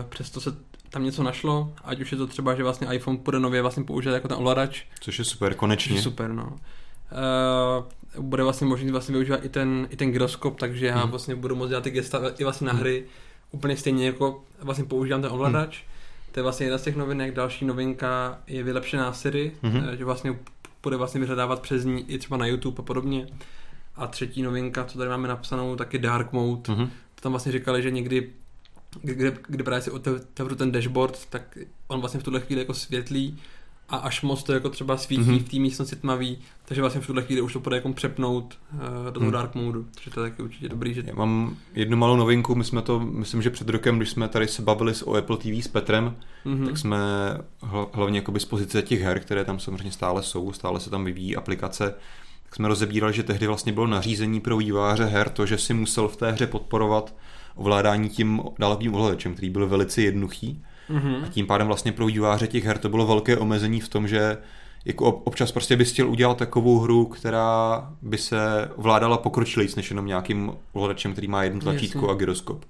přesto se tam něco našlo, ať už je to třeba, že vlastně iPhone bude nově vlastně použít jako ten ovladač. Což je super, konečně. je super, no. Uh, bude vlastně možný vlastně využívat i ten, i ten gyroskop, takže já hmm. vlastně budu moct dělat ty gesta i vlastně na hmm. hry úplně stejně jako vlastně používám ten ovladač. Hmm. To je vlastně jedna z těch novinek. Další novinka je vylepšená Siri, hmm. že vlastně bude vlastně vyhledávat přes ní i třeba na YouTube a podobně. A třetí novinka, co tady máme napsanou, taky Dark Mode. Mm-hmm. Tam vlastně říkali, že někdy kde, kde právě si otevřu ten dashboard, tak on vlastně v tuhle chvíli jako světlí a až moc to jako třeba svítí mm-hmm. v té místnosti tmavý, takže vlastně v tuhle chvíli už to bude jako přepnout uh, do toho mm. dark modu, takže to je taky určitě dobrý. Že... Já mám jednu malou novinku, my jsme to, myslím, že před rokem, když jsme tady se bavili o Apple TV s Petrem, mm-hmm. tak jsme hlavně jakoby z pozice těch her, které tam samozřejmě stále jsou, stále se tam vyvíjí aplikace, tak jsme rozebírali, že tehdy vlastně bylo nařízení pro výváře her to, že si musel v té hře podporovat ovládání tím dálovým ovladačem, který byl velice jednoduchý. Mm-hmm. A tím pádem vlastně pro výváře těch her to bylo velké omezení v tom, že jako občas prostě bys chtěl udělat takovou hru, která by se ovládala pokročilejc než jenom nějakým ovladačem, který má jedno tlačítko Jasně. a gyroskop.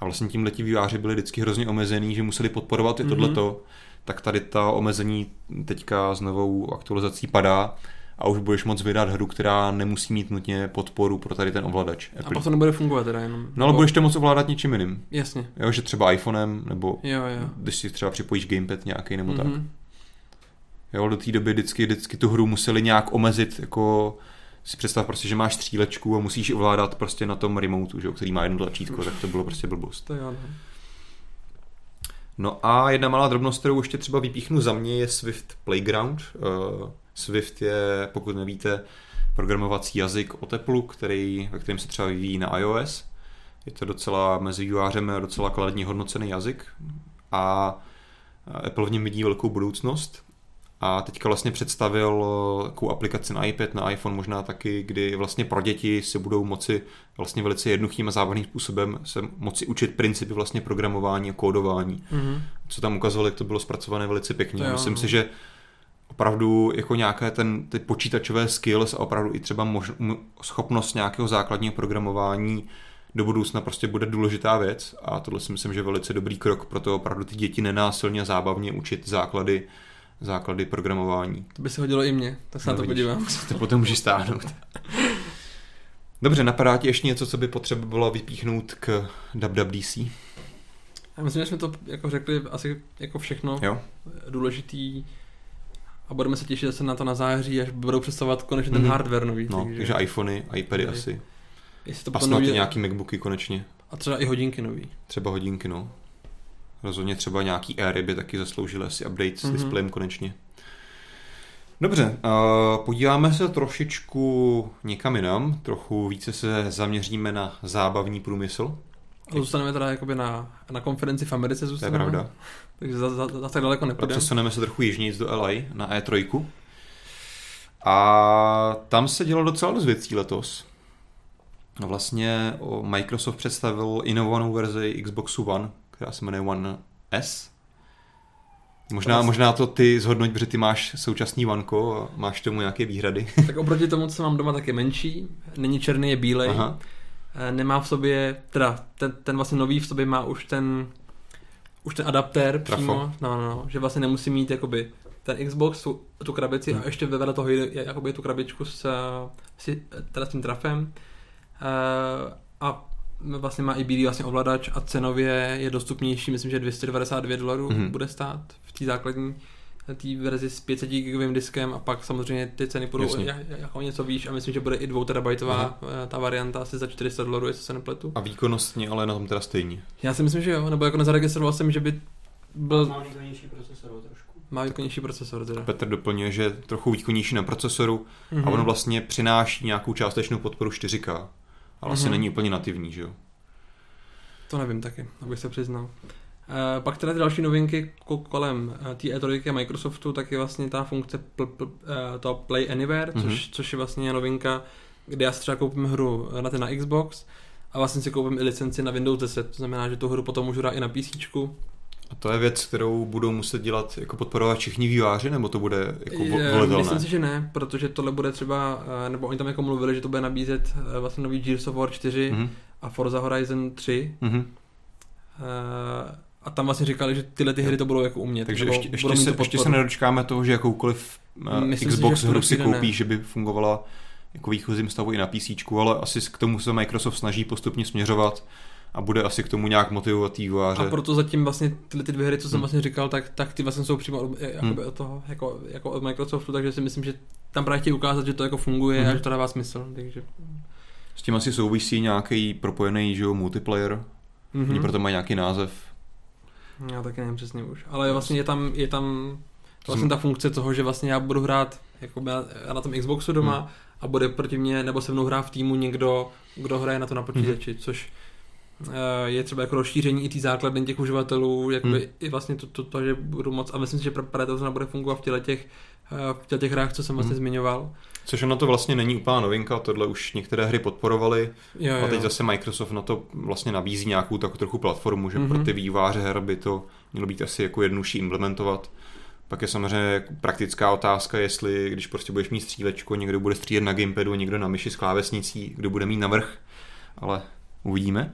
A vlastně tím letí výváři byli vždycky hrozně omezený, že museli podporovat i mm-hmm. tohleto, tak tady ta omezení teďka s novou aktualizací padá a už budeš moc vydat hru, která nemusí mít nutně podporu pro tady ten ovladač. Apple. A potom nebude fungovat teda jenom. No ale budeš to moc ovládat něčím jiným. Jasně. Jo, že třeba iPhonem, nebo jo, jo. když si třeba připojíš gamepad nějaký nebo mm-hmm. tak. Mhm. Jo, do té doby vždycky, vždycky tu hru museli nějak omezit, jako si představ prostě, že máš střílečku a musíš ovládat prostě na tom remotu, že, který má jedno tlačítko, tak to bylo prostě blbost. To jo, no. no a jedna malá drobnost, kterou ještě třeba vypíchnu za mě, je Swift Playground. Uh, Swift je, pokud nevíte, programovací jazyk o teplu, který, ve kterém se třeba vyvíjí na iOS. Je to docela mezi vývářem docela kladně hodnocený jazyk a Apple v něm vidí velkou budoucnost a teďka vlastně představil eh, takovou aplikaci na iPad, na iPhone možná taky, kdy vlastně pro děti se budou moci vlastně velice jednoduchým a zábavným způsobem se moci učit principy vlastně programování a kódování. Mm-hmm. Co tam ukazovali, to bylo zpracované velice pěkně. Myslím jo. si, že opravdu jako nějaké ten, ty počítačové skills a opravdu i třeba mož, schopnost nějakého základního programování do budoucna prostě bude důležitá věc a tohle si myslím, že je velice dobrý krok pro to opravdu ty děti nenásilně a zábavně učit základy základy programování. To by se hodilo i mě, tak se no, na to vidíš, podívám. To potom můžeš stáhnout. Dobře, napadá ti ještě něco, co by potřebovalo vypíchnout k WWDC? Já myslím, že jsme to jako řekli asi jako všechno jo. důležitý a budeme se těšit zase na to na září, až budou představovat konečně ten mm-hmm. hardware nový. No, takže, takže iPhony, iPady okay. asi. Jestli to a snad nový... nějaký MacBooky konečně. A třeba i hodinky nový. Třeba hodinky, no. Rozhodně třeba nějaký Airy by taky zasloužil asi update s mm-hmm. displejem konečně. Dobře, uh, podíváme se trošičku někam jinam, trochu více se zaměříme na zábavní průmysl. Zůstaneme teda jakoby na, na konferenci v Americe zůstaneme. To je pravda. Takže za, za, za tak daleko nepůjdeme. Přesuneme se trochu jižnějc do LA, na E3. A tam se dělo docela dost věcí letos. Vlastně Microsoft představil inovovanou verzi Xboxu One, která se jmenuje One S. Možná, možná to ty zhodnoť, protože ty máš současný vanko a máš tomu nějaké výhrady. tak oproti tomu, co mám doma, tak je menší. Není černý, je bílej. Aha. Eh, nemá v sobě, teda ten, ten vlastně nový v sobě má už ten už ten adaptér Trafo. přímo, no, no, no, že vlastně nemusí mít jakoby ten Xbox, tu, tu krabici hmm. a ještě vedle toho jde jakoby tu krabičku s, s, teda s tím trafem. Uh, a vlastně má i bílý vlastně ovladač a cenově je dostupnější, myslím, že 292 dolarů mm-hmm. bude stát v té základní té verzi s 500 gigovým diskem a pak samozřejmě ty ceny budou jako něco výš a myslím, že bude i 2 terabajtová uh-huh. ta varianta asi za 400 dolarů, jestli se nepletu. A výkonnostně ale na tom teda stejně. Já si myslím, že jo, nebo jako nezaregistroval jsem, že by byl... Má výkonnější procesor trošku. Má výkonnější procesor teda. Petr doplňuje, že trochu výkonnější na procesoru mm-hmm. a mhm. ono vlastně přináší nějakou částečnou podporu 4K ale mm-hmm. asi není úplně nativní, že jo? To nevím taky, abych se přiznal. Uh, pak teda ty další novinky kolem uh, té E3 a Microsoftu, tak je vlastně ta funkce pl, pl, uh, to Play Anywhere, mm-hmm. což, což je vlastně novinka, kde já si třeba koupím hru na ten na Xbox a vlastně si koupím i licenci na Windows 10, to znamená, že tu hru potom můžu hrát i na PC. A to je věc, kterou budou muset dělat jako podporovat všichni výváři, nebo to bude jako volitelné? Myslím si, že ne, protože tohle bude třeba, eh, nebo oni tam jako mluvili, že to bude nabízet eh, vlastně nový Gears of War 4 mm-hmm. a Forza Horizon 3. Mm-hmm. A tam vlastně říkali, že tyhle ty hry to budou jako umět. Takže ještě, ještě, se, ještě se nedočkáme toho, že jakoukoliv Myslím Xbox si, že hru si koupí, ne. že by fungovala jako výchozím stavu i na PC, ale asi k tomu se Microsoft snaží postupně směřovat a bude asi k tomu nějak motivovat vývojáře. A proto zatím vlastně tyhle ty dvě hry, co jsem hmm. vlastně říkal, tak, tak ty vlastně jsou přímo od, hmm. od toho, jako, jako od Microsoftu, takže si myslím, že tam právě chtějí ukázat, že to jako funguje hmm. a že to dává smysl. Takže... S tím asi souvisí nějaký propojený že, multiplayer, mm-hmm. oni proto mají nějaký název. Já taky nevím přesně už, ale vlastně je tam, je tam vlastně ta funkce toho, že vlastně já budu hrát jako na, na tom Xboxu doma hmm. a bude proti mě, nebo se mnou hrát v týmu někdo, kdo hraje na to na počítači, hmm. což Eh, je třeba jako rozšíření i té základny těch uživatelů, jakoby hmm. i vlastně to, to, to, že budu moc, a myslím si, že právě to bude fungovat v těle těch, eh, v těle těch hrách, co jsem vlastně hmm. zmiňoval. Což ono to vlastně není úplná novinka, tohle už některé hry podporovaly Jo, jo. a teď zase Microsoft na to vlastně nabízí nějakou tak trochu platformu, že Mhm. pro ty výváře her by to mělo být asi jako jednodušší implementovat. Pak je samozřejmě praktická otázka, jestli když prostě budeš mít střílečko, někdo bude střílet na gamepadu, někdo na myši s klávesnicí, kdo bude mít navrh, ale uvidíme.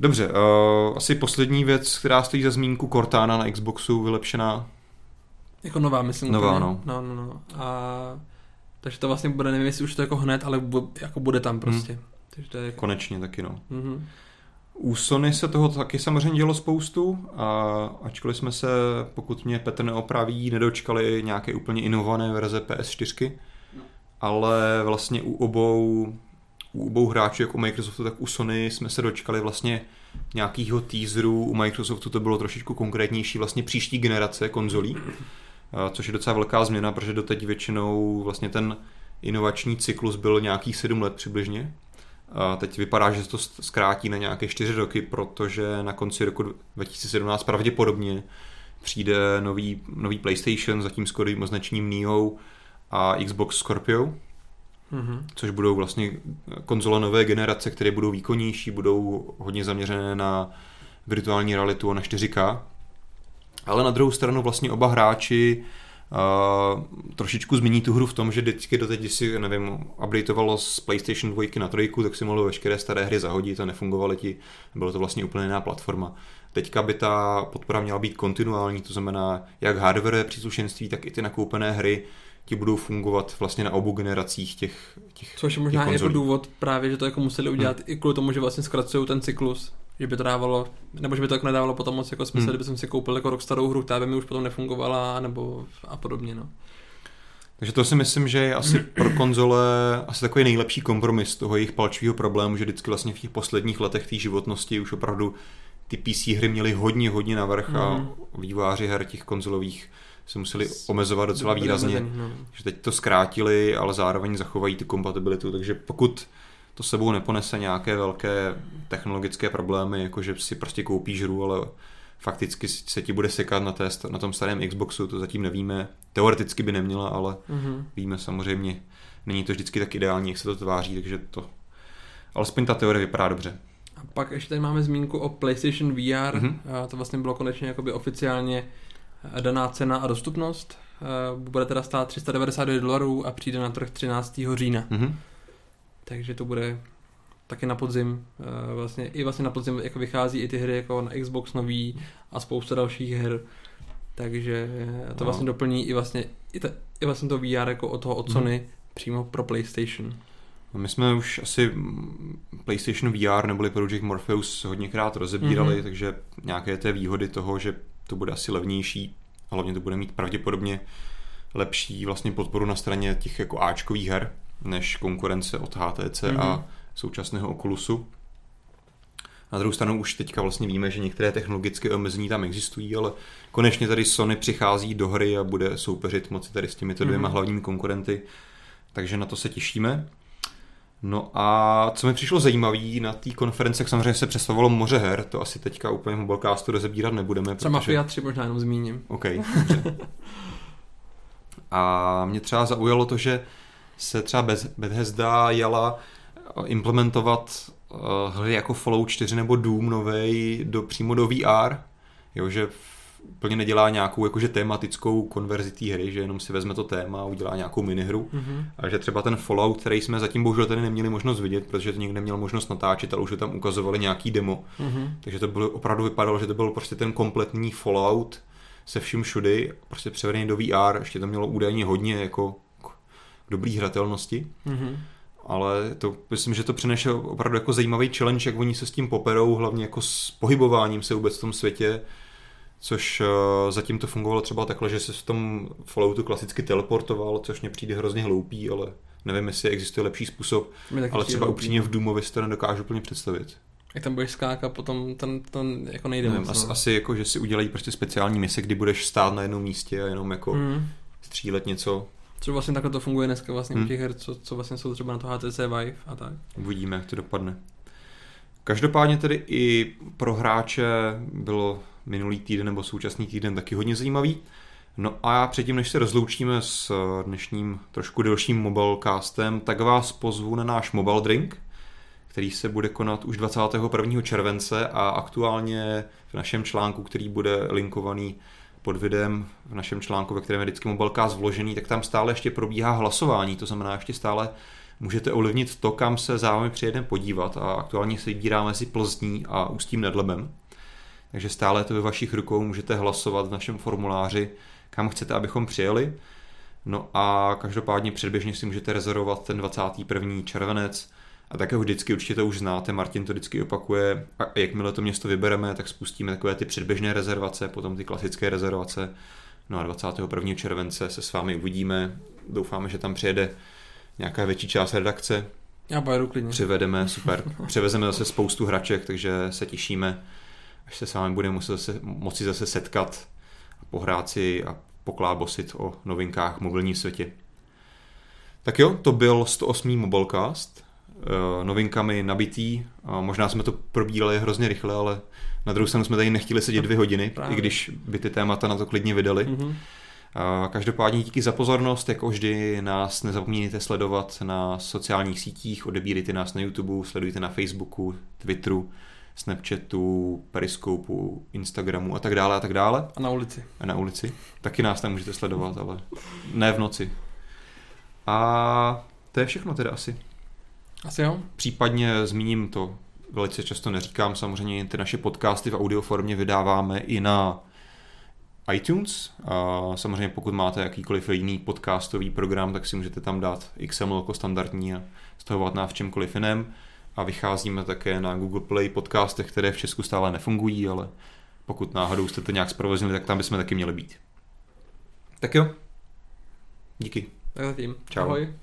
Dobře, uh, asi poslední věc, která stojí za zmínku, Cortana na Xboxu, vylepšená. Jako nová, myslím. Nová, no. no. No, no. A, takže to vlastně bude, nevím, jestli už to jako hned, ale bu, jako bude tam prostě. Hmm. Takže to je jako... Konečně taky, no. Mhm. U Sony se toho taky samozřejmě dělo spoustu a ačkoliv jsme se, pokud mě Petr neopraví, nedočkali nějaké úplně inovované verze PS4, No. ale vlastně u obou, u obou hráčů, jako u Microsoftu, tak u Sony jsme se dočkali vlastně nějakýho teaseru, u Microsoftu to bylo trošičku konkrétnější, vlastně příští generace konzolí, což je docela velká změna, protože doteď většinou vlastně ten inovační cyklus byl nějakých sedm let přibližně, a teď vypadá, že se to zkrátí na nějaké čtyři roky, protože na konci roku 2017 pravděpodobně přijde nový, nový PlayStation, zatím s kodovým označením Neo a Xbox Scorpio, Mhm. což budou vlastně konzole nové generace, které budou výkonnější, budou hodně zaměřené na virtuální realitu a na 4K. Ale na druhou stranu vlastně oba hráči uh, trošičku změní tu hru v tom, že vždycky doteď, když si, nevím, updateovalo z PlayStation 2 na trojku, tak si mohl veškeré staré hry zahodit a nefungovaly ti. Bylo to vlastně úplně jiná platforma. Teďka by ta podpora měla být kontinuální, to znamená jak hardware příslušenství, tak i ty nakoupené hry ti budou fungovat vlastně na obou generacích těch, těch Což je možná těch i jako důvod právě, že to jako museli udělat i kvůli tomu, že vlastně zkracují ten cyklus. Že by to dávalo, nebo že by to jako nedávalo potom moc jako smysl, Hmm. kdyby jsem si koupil jako starou hru, která by mi už potom nefungovala, nebo a podobně, no. Takže to si myslím, že je asi pro konzole asi takový nejlepší kompromis toho jejich palčivého problému, že vždycky vlastně v těch posledních letech té životnosti už opravdu ty PC hry měly hodně, hodně navrh a Mhm. výváři her těch konzolových se museli omezovat docela výrazně. omezený, no. Že teď to zkrátili, ale zároveň zachovají tu kompatibilitu, takže pokud to sebou neponese nějaké velké technologické problémy, jako že si prostě koupíš hru, ale fakticky se ti bude sekat na, té, na tom starém Xboxu, to zatím nevíme. Teoreticky by neměla, ale Mhm. víme samozřejmě, není to vždycky tak ideální, jak se to tváří, takže to alespoň ta teorie vypadá dobře. A pak ještě tady máme zmínku o PlayStation VR. Mhm. A to vlastně bylo konečně jakoby oficiálně eh, daná cena a dostupnost. Eh, Bude teda stát 399 dolarů a přijde na trh 13. října. Mhm. Takže to bude taky na podzim. eh, Vlastně, I vlastně na podzim jako vychází i ty hry jako na Xbox nový a spousta dalších her. Takže to No. vlastně doplní i vlastně, i, ta, i vlastně to VR jako od toho od Mhm. Sony přímo pro PlayStation. No my jsme už asi PlayStation VR neboli Project Morpheus hodněkrát rozebírali, Mhm. takže nějaké té výhody toho, že to bude asi levnější, a hlavně to bude mít pravděpodobně lepší vlastně podporu na straně těch jako Ačkových her, než konkurence od HTC Mhm. a současného Oculusu. Na druhou stranu už teďka vlastně víme, že některé technologické omezení tam existují, ale konečně tady Sony přichází do hry a bude soupeřit moci tady s těmito dvěma Mhm. hlavními konkurenty, takže na to se těšíme. No a co mi přišlo zajímavé na té konferenci, jak samozřejmě se představovalo moře her, to asi teďka úplně v Mobilecastu rozebírat nebudeme. Třeba Mafia 3 možná jenom zmíním. OK. A mě třeba zaujalo to, že se třeba bez Bethesda jela implementovat uh, hry jako Fallout 4 nebo Doom novej do, přímo do VR, jo, že úplně nedělá nějakou jakože tematickou konverzi té hry, že jenom si vezme to téma a udělá nějakou minihru. Mhm. A že třeba ten Fallout, který jsme zatím bohužel tady neměli možnost vidět, protože to nikdo neměl možnost natáčet, ale už ho tam ukazovali nějaký demo. Mhm. Takže to bylo, opravdu vypadalo, že to byl prostě ten kompletní Fallout se vším všudy, prostě převedený do VR, ještě to mělo údajně hodně jako dobrý hratelnosti, Mhm. ale to myslím, že to přinese opravdu jako zajímavý challenge, jak oni se s tím poperou, hlavně jako s pohybováním se vůbec v tom světě, což uh, zatím to fungovalo třeba takhle, že se v tom Falloutu klasicky teleportoval, což mě přijde hrozně hloupý, ale nevím, jestli existuje lepší způsob, ale třeba hloupý. upřímně v Doomovi si to nedokážu úplně představit. Jak tam budeš skákat, potom ten, ten jako nejde Nevím, moc. asi, no. asi jako, že si udělají prostě speciální mise, kdy budeš stát na jednom místě a jenom jako. Mhm. střílet něco. Což vlastně takhle to funguje dneska vlastně Hmm. u těch her, co, co vlastně jsou třeba na to HTC Vive a tak. Uvidíme, jak to dopadne. Každopádně tedy i pro hráče bylo minulý týden nebo současný týden taky hodně zajímavý. No a předtím, než se rozloučíme s dnešním trošku delším mobilecastem, tak vás pozvu na náš mobile drink, který se bude konat už 21. července a aktuálně v našem článku, který bude linkovaný pod videem v našem článku, ve kterém je vždycky mobilecast vložený, tak tam stále ještě probíhá hlasování, to znamená ještě stále můžete ovlivnit to, kam se vámi přijedeme podívat a aktuálně se vybírá mezi Plzní a Ústím nad Labem. Takže stále to ve vašich rukou můžete hlasovat v našem formuláři, kam chcete, abychom přijeli. No a každopádně předběžně si můžete rezervovat ten 21. červenec a také vždycky, určitě to už znáte, Martin to vždycky opakuje a jakmile to město vybereme, tak spustíme takové ty předběžné rezervace, potom ty klasické rezervace. No a 21. července se s vámi uvidíme. Doufáme, že tam přijede nějaká větší část redakce. Já pojedu klidně. Přivedeme, super. Přivezeme zase spoustu hraček, takže se těšíme, až se s vámi budeme muset zase, moci zase setkat a pohrát si a poklábosit o novinkách v mobilním světě. Tak jo, to byl 108. Mobilecast. Eh, novinkami nabitý. A možná jsme to probírali hrozně rychle, ale na druhou stranu jsme tady nechtěli sedět dvě hodiny, Právě. i když by ty témata na to klidně vydali. Mm-hmm. Každopádně díky za pozornost, jako vždy nás nezapomínejte sledovat na sociálních sítích, odebírejte nás na YouTube, sledujte na Facebooku, Twitteru, Snapchatu, Periscopu, Instagramu a tak dále a tak dále. A na ulici. A na ulici. Taky nás tam můžete sledovat, ale ne v noci. A to je všechno teda asi. Asi jo. Případně zmíním to, velice často neříkám, samozřejmě ty naše podcasty v audioformě vydáváme i na iTunes. A samozřejmě pokud máte jakýkoliv jiný podcastový program, tak si můžete tam dát XML jako standardní a stahovat nás v čemkoliv jiném. A vycházíme také na Google Play podcastech, které v Česku stále nefungují, ale pokud náhodou jste to nějak zprovoznili, tak tam bychom taky měli být. Tak jo. Díky. Tak zatím. Čau. Ahoj.